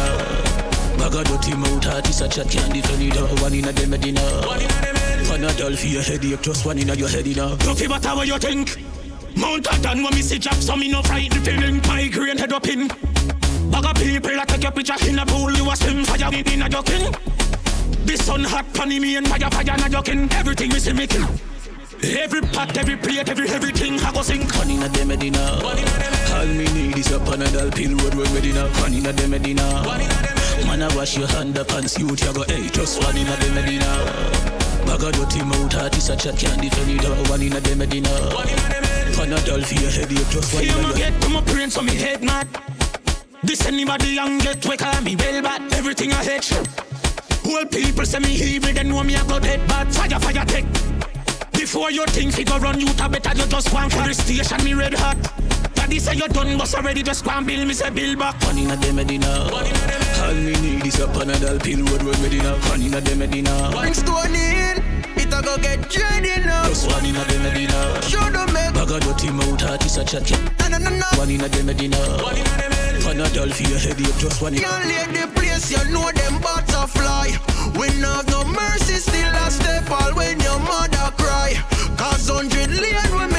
Bag a dirty mouth heart is a chat can't defend it One in a dem Medina. Panadol for your headache just one in a your head you know. Don't feel matter what you think. Mount a done when me see jab so me no frightened feeling Migraine head up in. Bag of people that take your picture in a pool You a swim fire in in a joking. The sun hot funny me and fire fire na joking. Everything we see me kill Every pot, every plate, every everything I go sink One in a dem Medina All me need is a Panadol pill road we're ready now One in a dem Medina Man I wash your hand up and suit you go. Hey just one in a dem Medina Bag of dirty mouth heart is a chat can't defend it uh, One in a dem Medina Panadol for your headache just one in a
You
your
get to my brain so me head mad. This anybody young get we call me well bad. Everything I hate. Whole people say me evil, then know me I go dead bad. Fire, fire, take. Before you think fi go run, you ta better. You just go and for the station me red hot. Daddy say you done, but already just go and bill me say bill back.
One in a dem Medina All me need is a Panadol pill road we're ready now One in a dem Medina
Thanks to an in, it a go get dreaded now.
Just one in a dem Medina
Show them make
Bag of dirty mouth heart is a chat
na na na na.
One in a dem Medina Panadol for your headache just one in
Can't lay the place, you know them butterfly. We not have no mercy, still a step all when your mother cry. Cause hundred lane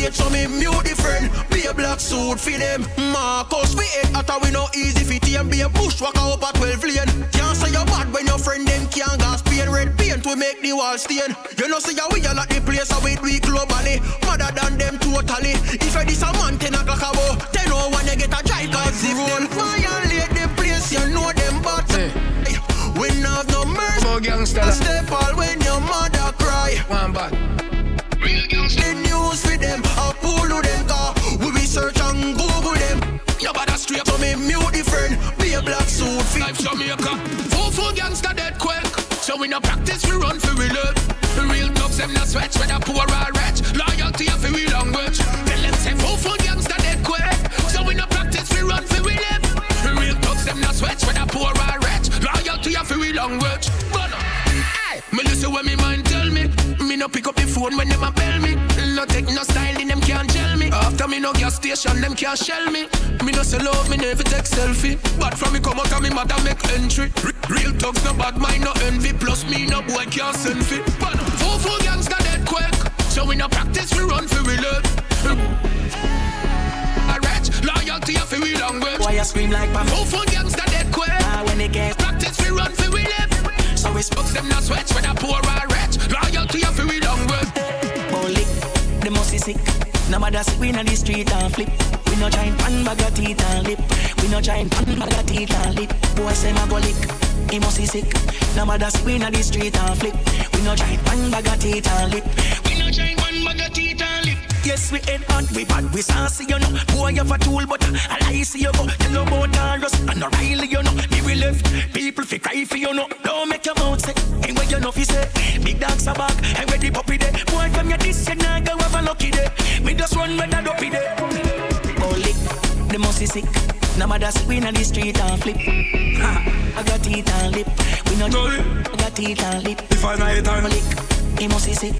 Bait, so me mute the friend. Be a black suit for them. Marcus, we ain't at we no easy fit and be a bushwalker up at 12 lane. Can't say you bad when your
friend them can't gas paint red paint we make the wall stain. You know see how we are not the place how we globally. Mother than them totally. If I this a man ten o'clock about ten oh one you get a drive cause if them violate the place you know them but we not have no mercy. Step all when your mother cry.
One bad.
Me, mute the friend. Be a black suit fit.
Life Jamaica. Four four gangster dead quick. So we no practice, we run for we. The real thugs, them not sweat, whether poor or rich. Loyalty of we language. Tell them say four four gangster dead quick. So we no practice, we run for we live. Real thugs, them not sweat, whether poor or rich. Loyalty of we language. But, hey, me listen when me mind tell me. Me no pick up the phone when them a bell me. No take no styling, them can't me. No gas station, them can't shell me. Me no sell out, me never take selfie. But from me come out of me mother make entry. R- real thugs no bad mind, no envy. Plus me no boy can't send fit. But four four gangster dead quick. So we no practice, we run for we live. Loyalty of we language.
Why you scream like Pam?
Four four gangster dead quick.
Ah, when it get
Practice, we run for we live. So we spoke them not sweat, whether poor or rich. Loyalty of we language.
Holy, the most is sick. No matter we in the street and flip. We no giant pan bag of teeth and lip. We no giant pan bag of teeth and lip. Boy say my go lick. He must be sick. No matter we in the street and flip. We no giant pan bag of teeth and lip. We no giant pan bag of teeth and lip. Yes, we ain't hot, we bad, we sassy, you know. Boy, you have a tool, but I lie, see you go. You about Taurus and O'Reilly, you know. Me we left, people fi cry for you know. Don't make your mouth say, ain't where you know fi say. Big dogs are back, and where the puppy day. Boy, from your this, you nah go have a lucky day. Me just run when I dopey day. Holy, the most is sick. No matter see we in the street and flip. Ha, I got teeth and lip. We no I got teeth and lip.
If I night time
lick, he must be sick.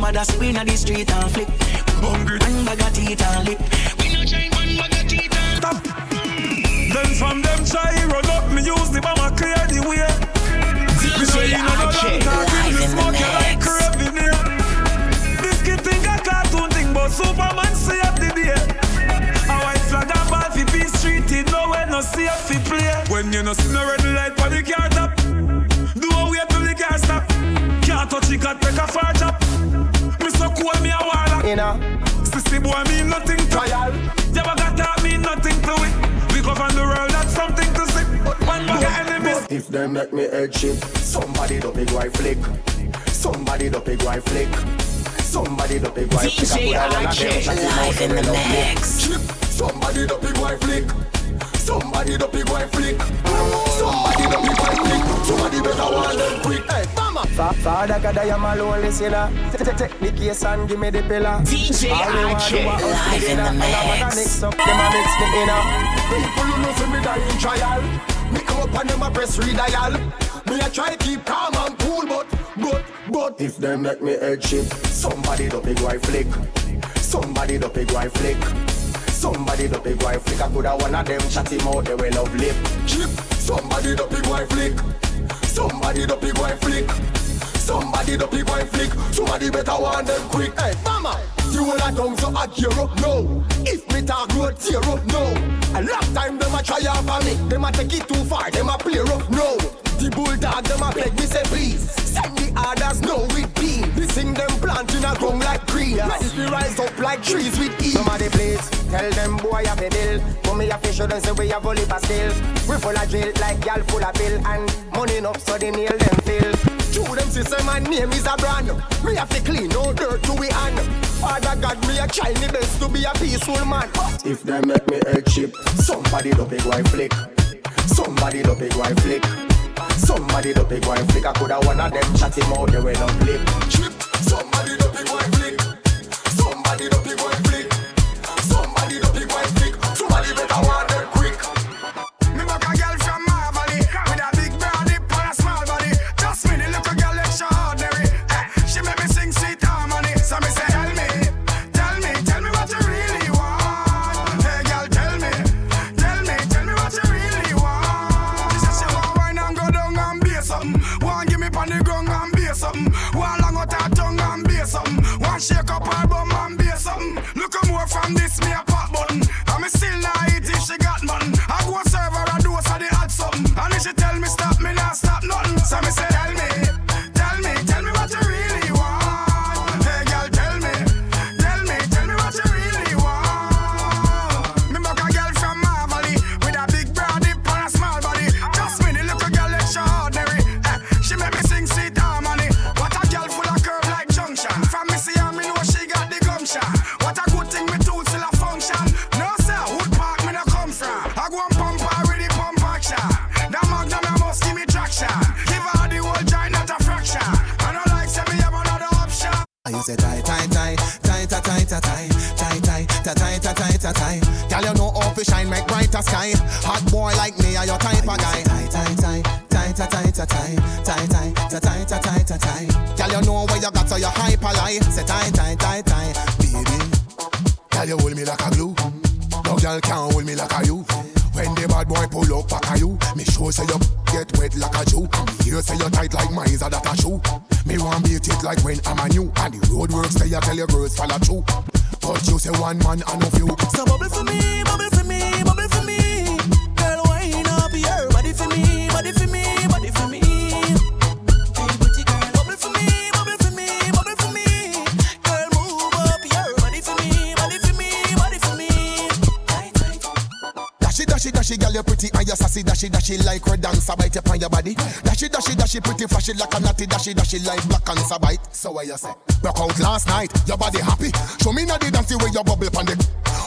Mother see we in the street and flip.
Hungry.
One I got teeth and lip.
When you no see no red light for the car top, do a wait till the car stop. Can't touch it, can't take a far chop. Me so cool, me a warlock.
You know.
Sissy boy mean nothing to
Trial.
Jabba got that mean nothing to it. We govern the world, that's something to see. One bag of enemies.
If them make me head shit, somebody do big white flick. Somebody do big white flick. Somebody do big white flick.
DJ
I put a one of them
Archie,
shot him
live in
the
the
middle of
mix.
Somebody do big white flick. Somebody do big white flick. Somebody do big white flick. Somebody better want them quick. Hey, mama. Fa- Father God, I am a lonely sinner. Take take the case and give me the pillar.
DJ
All we want
Archie,
do a us
live in the
dinner. And I wanna
mix.
mix up, them a mix me inner. People who know for me die in trial. Me come up and them a press redial. Me a try keep calm and cool, but but but if them make me head shit, somebody do big white flick. Somebody do big white flick. Somebody do big white flick. I coulda one of them chat him out, they will love lip. Chip. Somebody do big white flick. Somebody do big white flick. Somebody do big white flick. Somebody better want them quick. Hey, mama. You will a tongue so I gear up, no. If me talk road tear up, no. A long time them a try off of me. Them a take it too far, them a play rough, no. The bulldog them a beg me say please. Send the others no with thing them planting a ground like green. Ready to rise up like trees with ease. Somebody please tell them boy have a bill. Come me a fish show them say we have a lip still. We full of drill like gal full of bill and money enough so the nail them fill. True them say my name is a brand. Me have to clean no dirt to we hand. Father God, me a try me best to be a peaceful man. But if them make me head chip, somebody do big white flick. Somebody do big white flick. Somebody do big white flick. I coulda one of them chat him out the way no flip. Chip. Somebody don't big white flick. Somebody don't big white
this me a
lie. Say tight, tight, tight, tight, baby.
Girl, you hold me like a glue. No girl can hold me like a you. When the bad boy pull up at you, me sure say you get wet like a Jew. Me hear say you tight like my that a shoe. Me want beat it like when I'm a new. And the road works, say you tell your girls follow through. But you say one man and no few.
So bubble for me, bubble for me,
dashy, girl, you pretty and you sassy, dashy, dashy like red dance, bite up on your body. Dashy, dashy, dashy, pretty, flashy like a natty, dashy, dashy like black and sabite. So what you say? Broke out last night, your body happy. Show me now the dance the way you bubble pan the.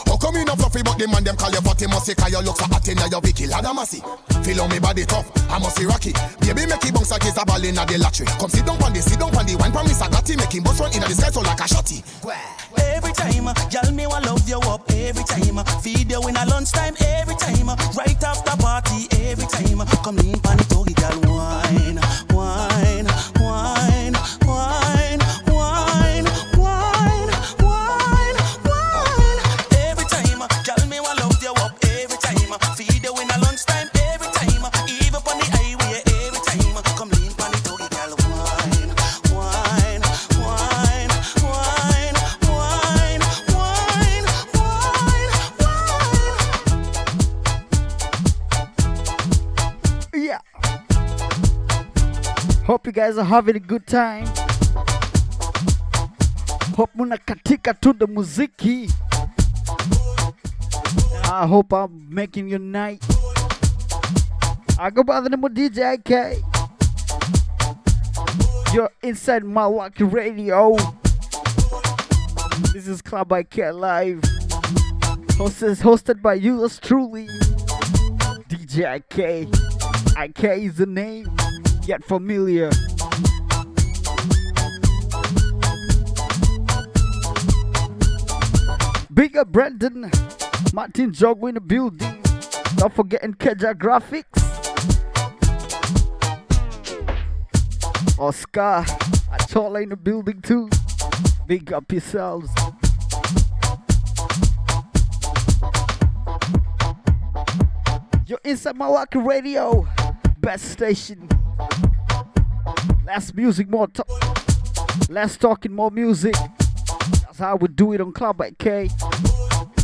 How come you not fluffy, but the man them call you fatty musty, cause you look so hot in your Vicky Ladamasi. Feel on me body tough, I must be rocky. Baby, make it bounce like it's a ball in the lottery. Come sit down on the, sit down on the wine, promise I got it, make him bust one in the sky so like a shotty.
Every time, uh, y'all me want love you up every time. uh, Feed you in a lunchtime every time. Right after party every time. Come lean pan it, oh, girl, wine, you
guys are having a good time. Hope muna katika to the muziki. I hope I'm making your night. I go by the name of DJ IK. You're inside Mawalking Radio. This is Club IK Live. Hosted, hosted by yours truly, DJ IK. IK is the name, yet familiar. Big up Brandon, Martin Jogo in the building. Not forgetting Keja Graphics. Oscar, Achola in the building too. Big up yourselves. You're inside my Mawalking Radio, best station. Less music, more talk. Less talking, more music. That's how we do it on Club IK.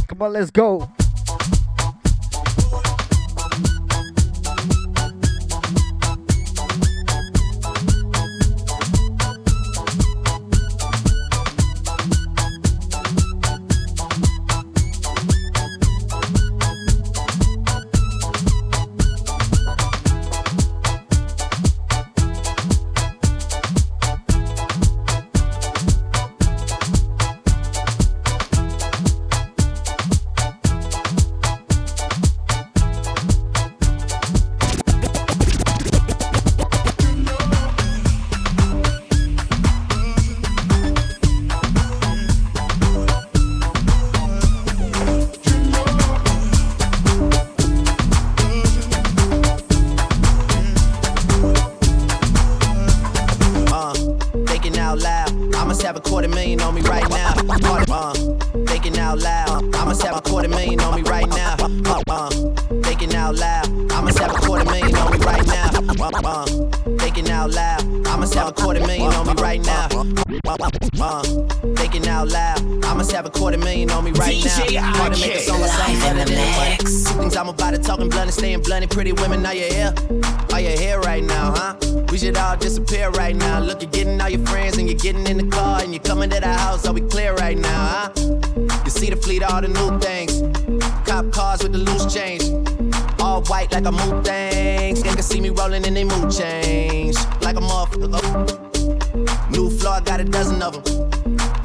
Come on, let's go.
Uh, thinking out loud. I must have a quarter million on me right now. Uh, thinking out loud. I must have a quarter million on me right
DJ
now. Hard to make a song or something
live in
other
the
money. Two things I'm about to talking blunt and staying blunt and pretty women. Are you here? Are you here right now, huh? We should all disappear right now. Look, you're getting all your friends and you're getting in the car and you're coming to the house. Are we clear right now, huh? You see the fleet, all the new things. Cop cars with the loose change. White like a mood things. They can see me rolling in they mood change. Like a motherfucker. New floor, got a dozen of them.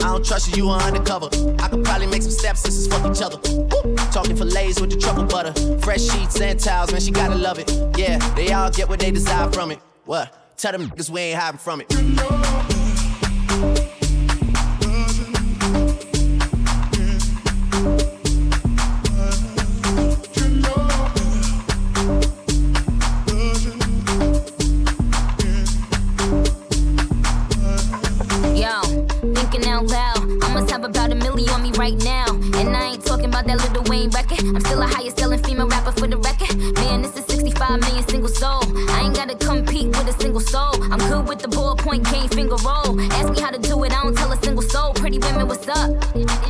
I don't trust you, you are undercover. I could probably make some stepsisters fuck each other. Woo! Talking fillets with the truffle butter. Fresh sheets and towels, man, she gotta love it. Yeah, they all get what they desire from it. What? Tell them niggas we ain't hiding from it.
I'm good with the ballpoint game, finger roll. Ask me how to do it, I don't tell a single soul. Pretty women, what's up?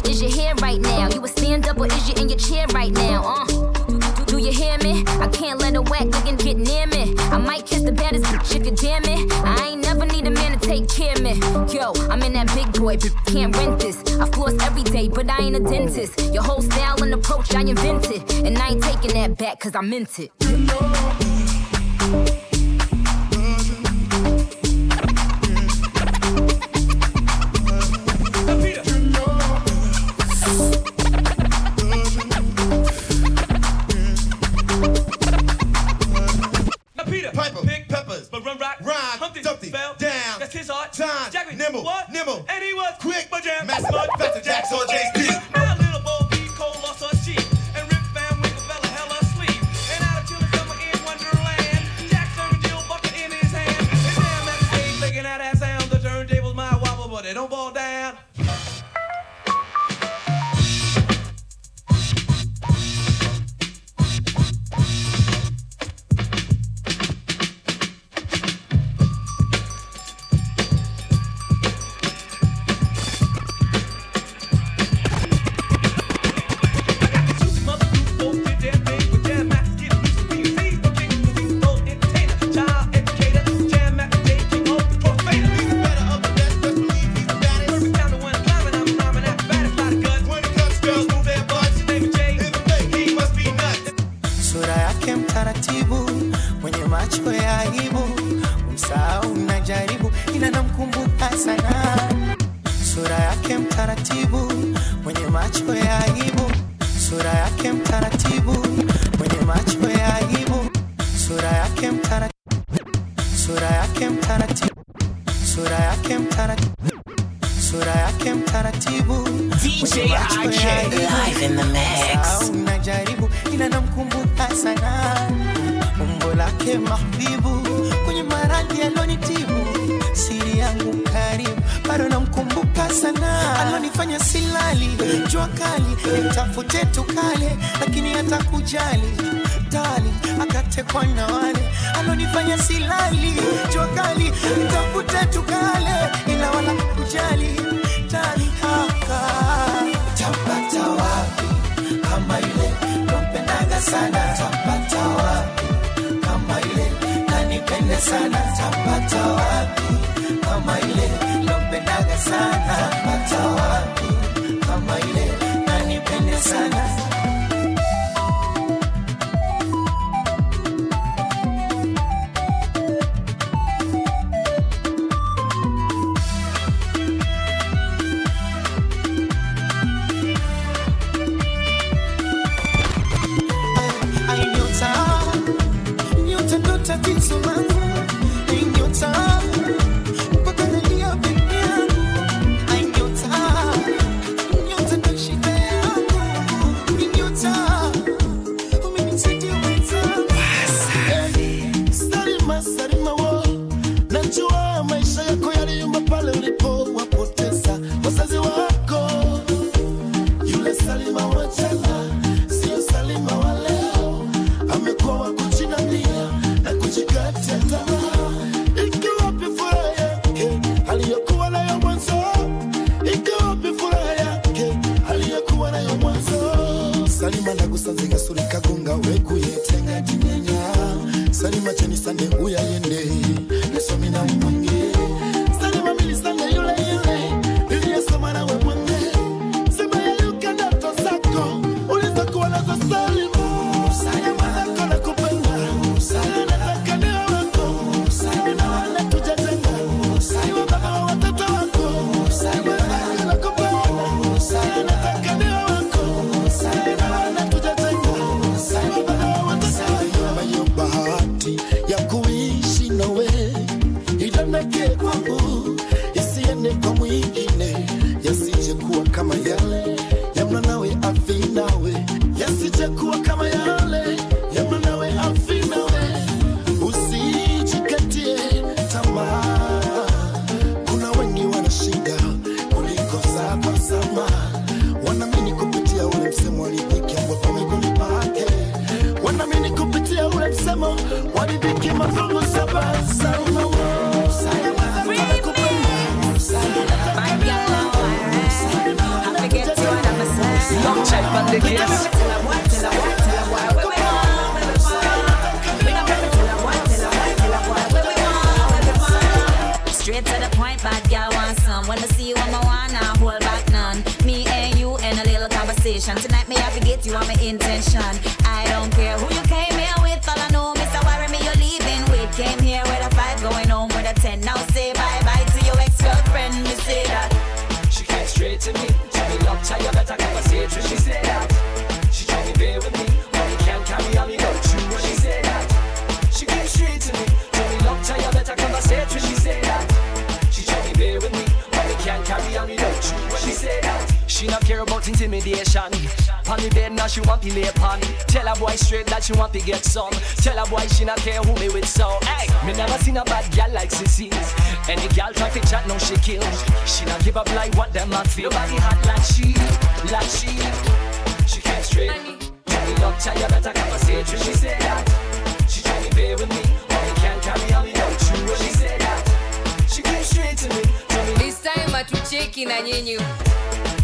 Is your hair right now? You a stand up or is you in your chair right now? Uh. Do, do, do you hear me? I can't let a whack looking get near me. I might kiss the baddest bitch if you damn it. I ain't never need a man to take care of me. Yo, I'm in that big boy, but can't rent this. I floss every day, but I ain't a dentist. Your whole style and approach I invented. And I ain't taking that back, cause I meant it.
nimble, what? nimble, and he was quick, but jam, mess mud, faster, or JP.
sana, tapata wapi kama ile nampendaga sana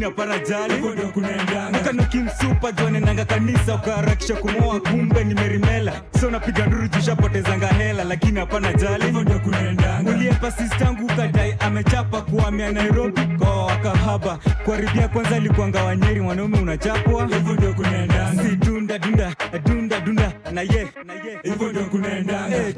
dunia parajali vodo kunaendanga kana kimsupa jwanenanga kanisa ukaharakisha kumoa kumbe nimerimela. So napiga nduru jushapotezanga hela lakini hapana jali vodo kunaendanga uliepa sistangu ukadai amechapa kuhamia nairobi. Kwa wakahaba kuaribia kwanza likuanga wanyeri mwanaume unachapwa. Hivyo ndio kunaendanga si dunda dunda dunda dunda na ye hivyo ndio kunaendanga hey, eh,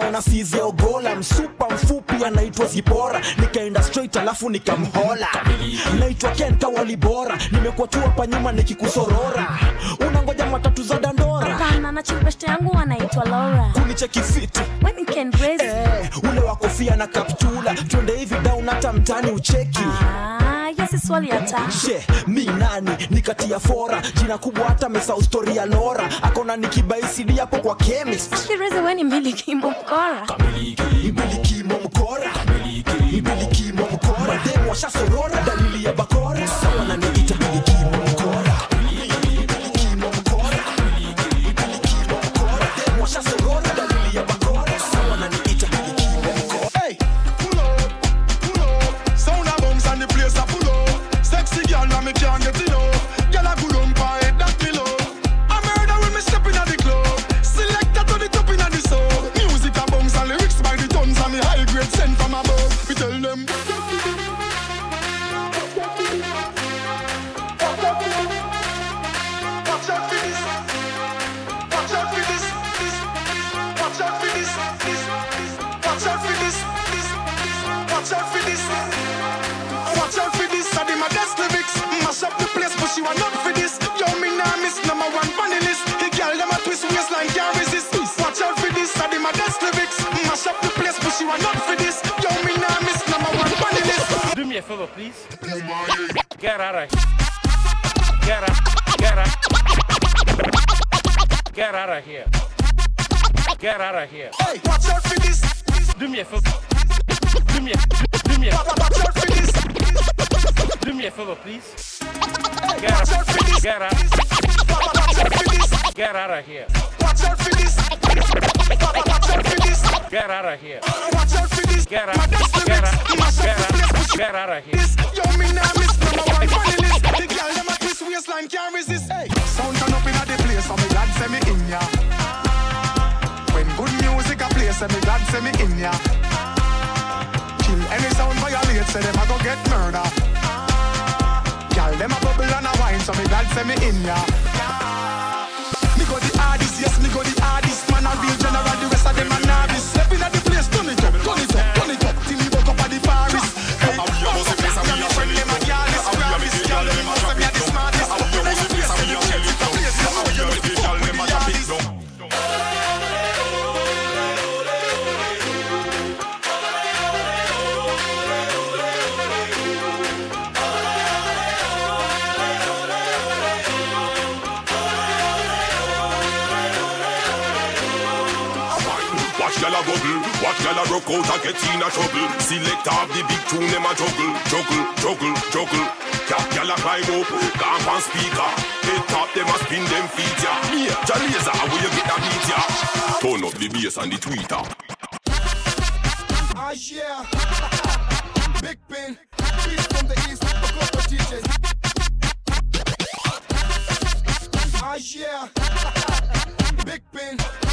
naona siziogola msupa mfupi anaitwa zibora nikaenda straight alafu nikamhola. Naitwa kenta walibora nimekuwa tu hapa nyuma nikikusorora. Unangoja matatu za dandora.
Hapana, na chipeste yangu anaitwa Laura.
kunicheki fiti.
When you can raise
eh, ule wa kofia na kaptula. Twende hivi down hata mtani ucheki.
Ah, hiyo ya swali hata.
she mi nani? Nikatia fora. Jina kubwa hata mesau stori ya lora akona nikibaisidi hapo kwa chemist.
Shireze we ni mbilikimo mkora.
mbilikimo mkora. Mbilikimo mkora. Demu washasorora dalili ya bakora
out
of here.
Watch out for this. Watch out for this.
Get out of here.
Watch out for this.
Get out. Get out. Get
up the place, but
out. Get out of here.
this. Yo, me nah miss number one funny list. The girl them a twist waistline can't resist. Hey, sound turn up inna the place, so me glad say me in ya. When good music a play, say me glad say me in ya. Kill any sound violate, say them a go get murder. Girl them a bubble and a wine, so me glad say me in ya. Me the rest of them a
out and get in a trouble. Select off the big tune, them a juggle, juggle, juggle, juggle. Cap y'all a climb up, camp and speaker. Head top, them a spin them feet, ya. Yeah, Jalazer, where you get that beat, ya? Turn up the bass and the tweeter.
Ah, yeah. Big pin. Beats from the east. Okoto DJs. Ah, yeah. Big pin.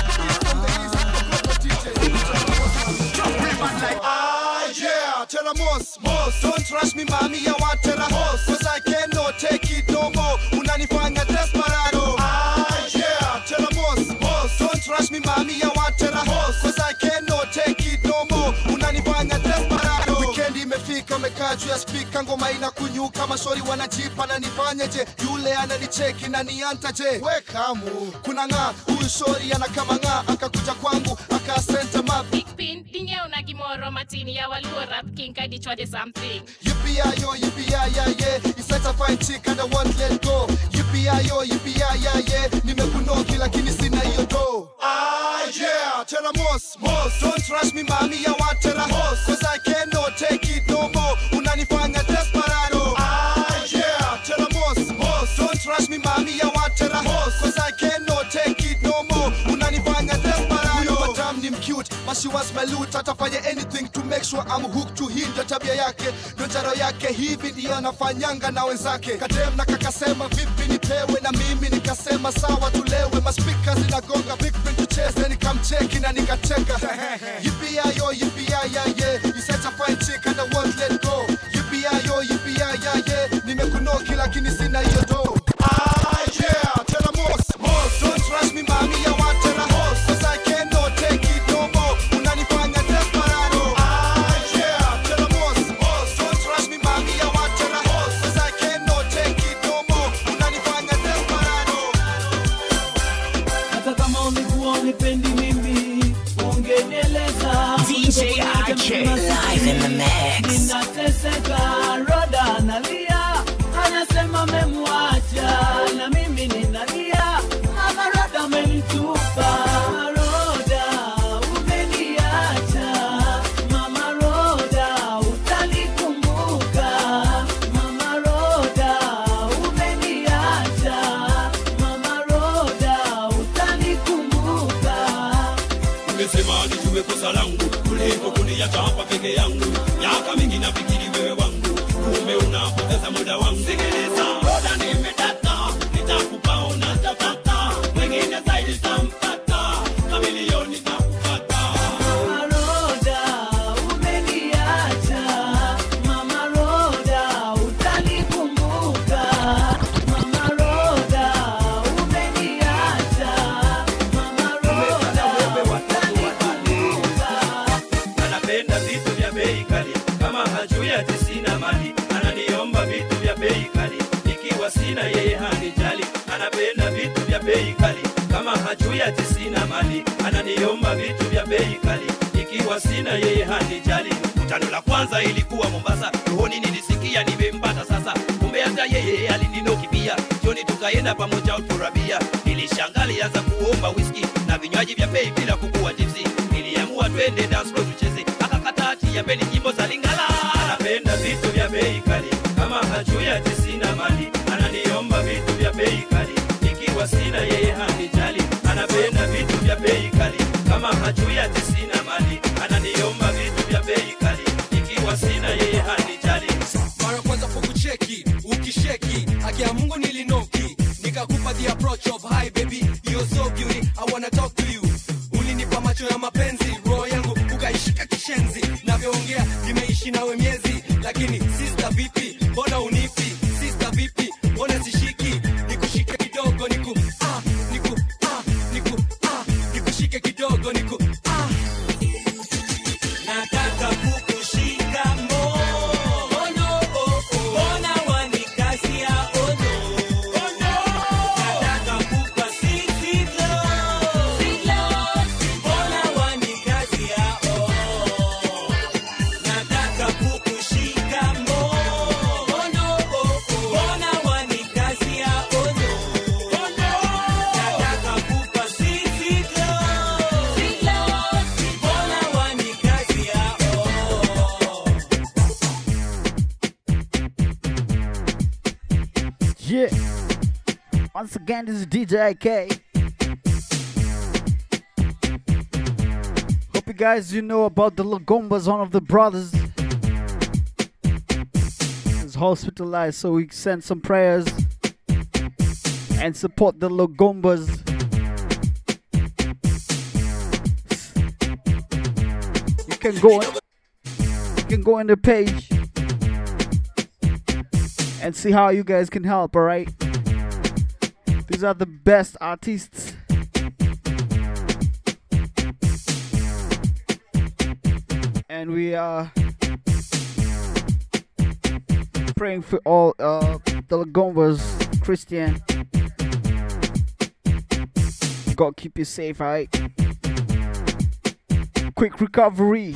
'Em most, most. Don't trust me, mommy. I want a host. Cause I cannot take it no more. Unanifanya desperado. Ah, yeah. Tell 'em most, most. Don't trust me, mommy. I want a host. Cause I cannot take it no more. Unanifanya desperado. Weekend imefika, umekaa juu ya spika, ngoma inakunyuka, mashauri wanajipa na nifanyeje? Yule ananicheki na nianta je? We kamu kuna ng'aa, huyu shori anakama ng'aa, akakuja kwangu akasenta map
Pin, dinge una gimoro matini ya waluo rap king kadi chwade something.
Yippee-yi-yo, yippee-yi-yi-yeah. It's such a fine chick and I won't let go. Yippee-yi-yo, yippee-yi-yi-yeah. Nimekunoki lakini sina hiyo do. Ah, yeah. Tell 'em most, most. Don't trust me, mommy, I want tell 'em host. Cause I she wants my loot. Atafanya anything to make sure I'm hooked to him. Ndo tabia yake, ndo jaro yake. Hivi ndio anafanyanga na wenzake. Kadem na kakasema vipi nipewe, na mimi nikasema sawa tulewe. Maspika zinagonga big print tucheze, nikamcheki na nikacheka. <laughs> Yippee-yi-yo, yippee-yi-yi-yeah. You such a fine chick and I won't let go. Yippee-yi-yo, yippee-yi-yi-yeah. Nimekunoki lakini sina hiyo
muda wangu. Ananiomba vitu vya bei kali. Ikiwa sina yeye hanijali. Mkutano la kwanza ilikuwa mombasa. Rohoni nilisikia nimempata sasa. Kumbe hata yeye alininoki pia jioni tukaenda pamoja uturabia nilishangaa alianza kuomba whisky na vinywaji vya bei bila kukuwa tipsi niliamua twende dance floor tucheze. Akakata ati yapeni nyimbo za lingala. Anapenda vitu vya bei kali. Kama hajui ati sina mali. Ananiomba vitu vya bei kali. Ikiwa sina yeye hanijali
macho ya mapenzi roho yangu ukaishika kishenzi. Navyoongea nimeishi nawe miezi lakini sister vipi? Mbona unipi
This is DJ IK. Hope you guys you know about the Lagombas, one of the brothers. is hospitalized, so we send some prayers and support the Lagombas. You can go you can go on the page and see how you guys can help, alright? These are the best artists. And we are praying for all uh, the Lagombas, Christian. God keep you safe, alright? Quick recovery.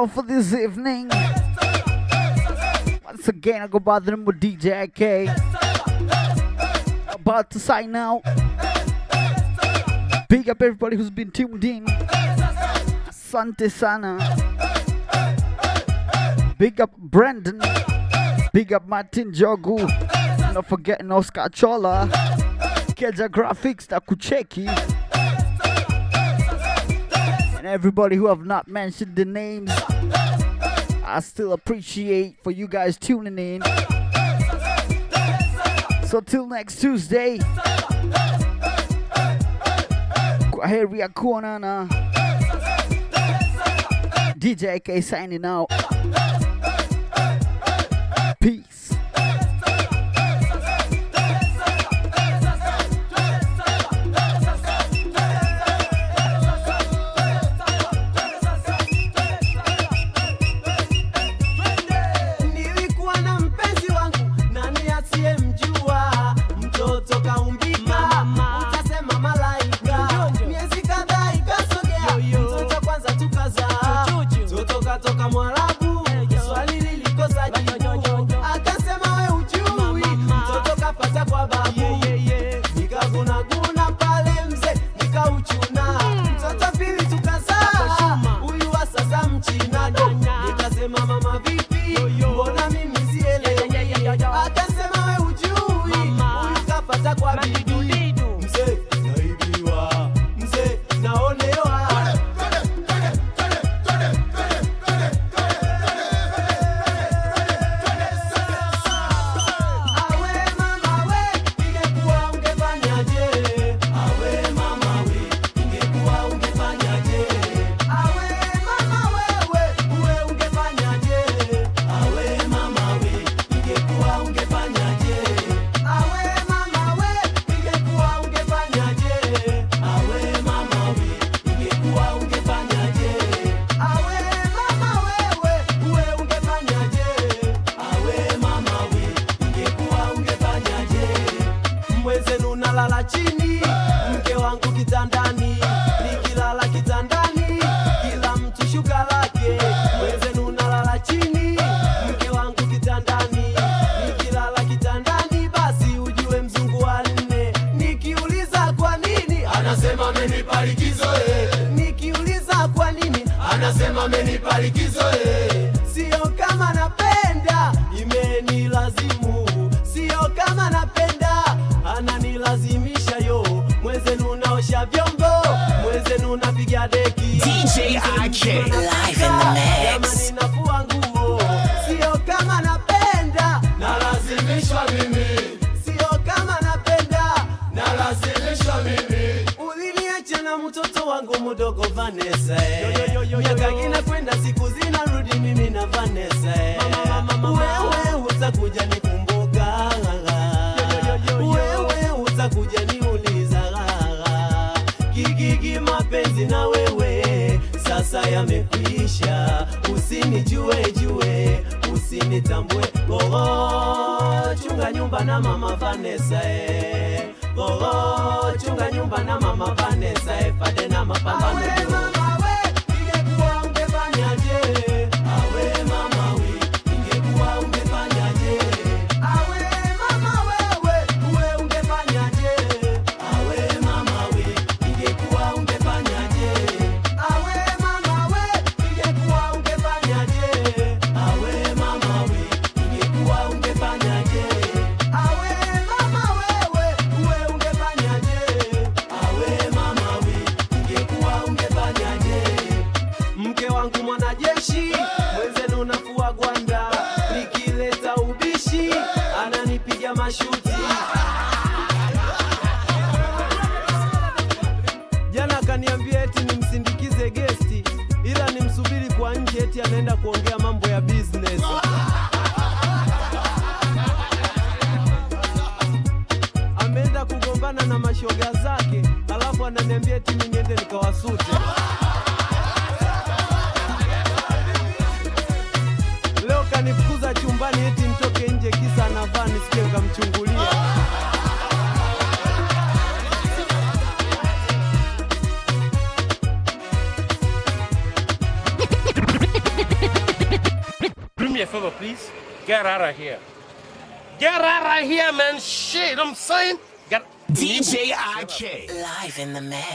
all for this evening. Once again, I go by the name of DJ IK. About to sign out. Big up everybody who's been tuned in. Asante Sana. Big up Brandon. Big up Martin Jogu. Not forgetting Oscar Chola. Keja Graphics na kucheki and everybody who have not mentioned the names. I still appreciate for you guys tuning in. So till next Tuesday.
Kwa heri ya.
DJ IK
signing out.
In the mix.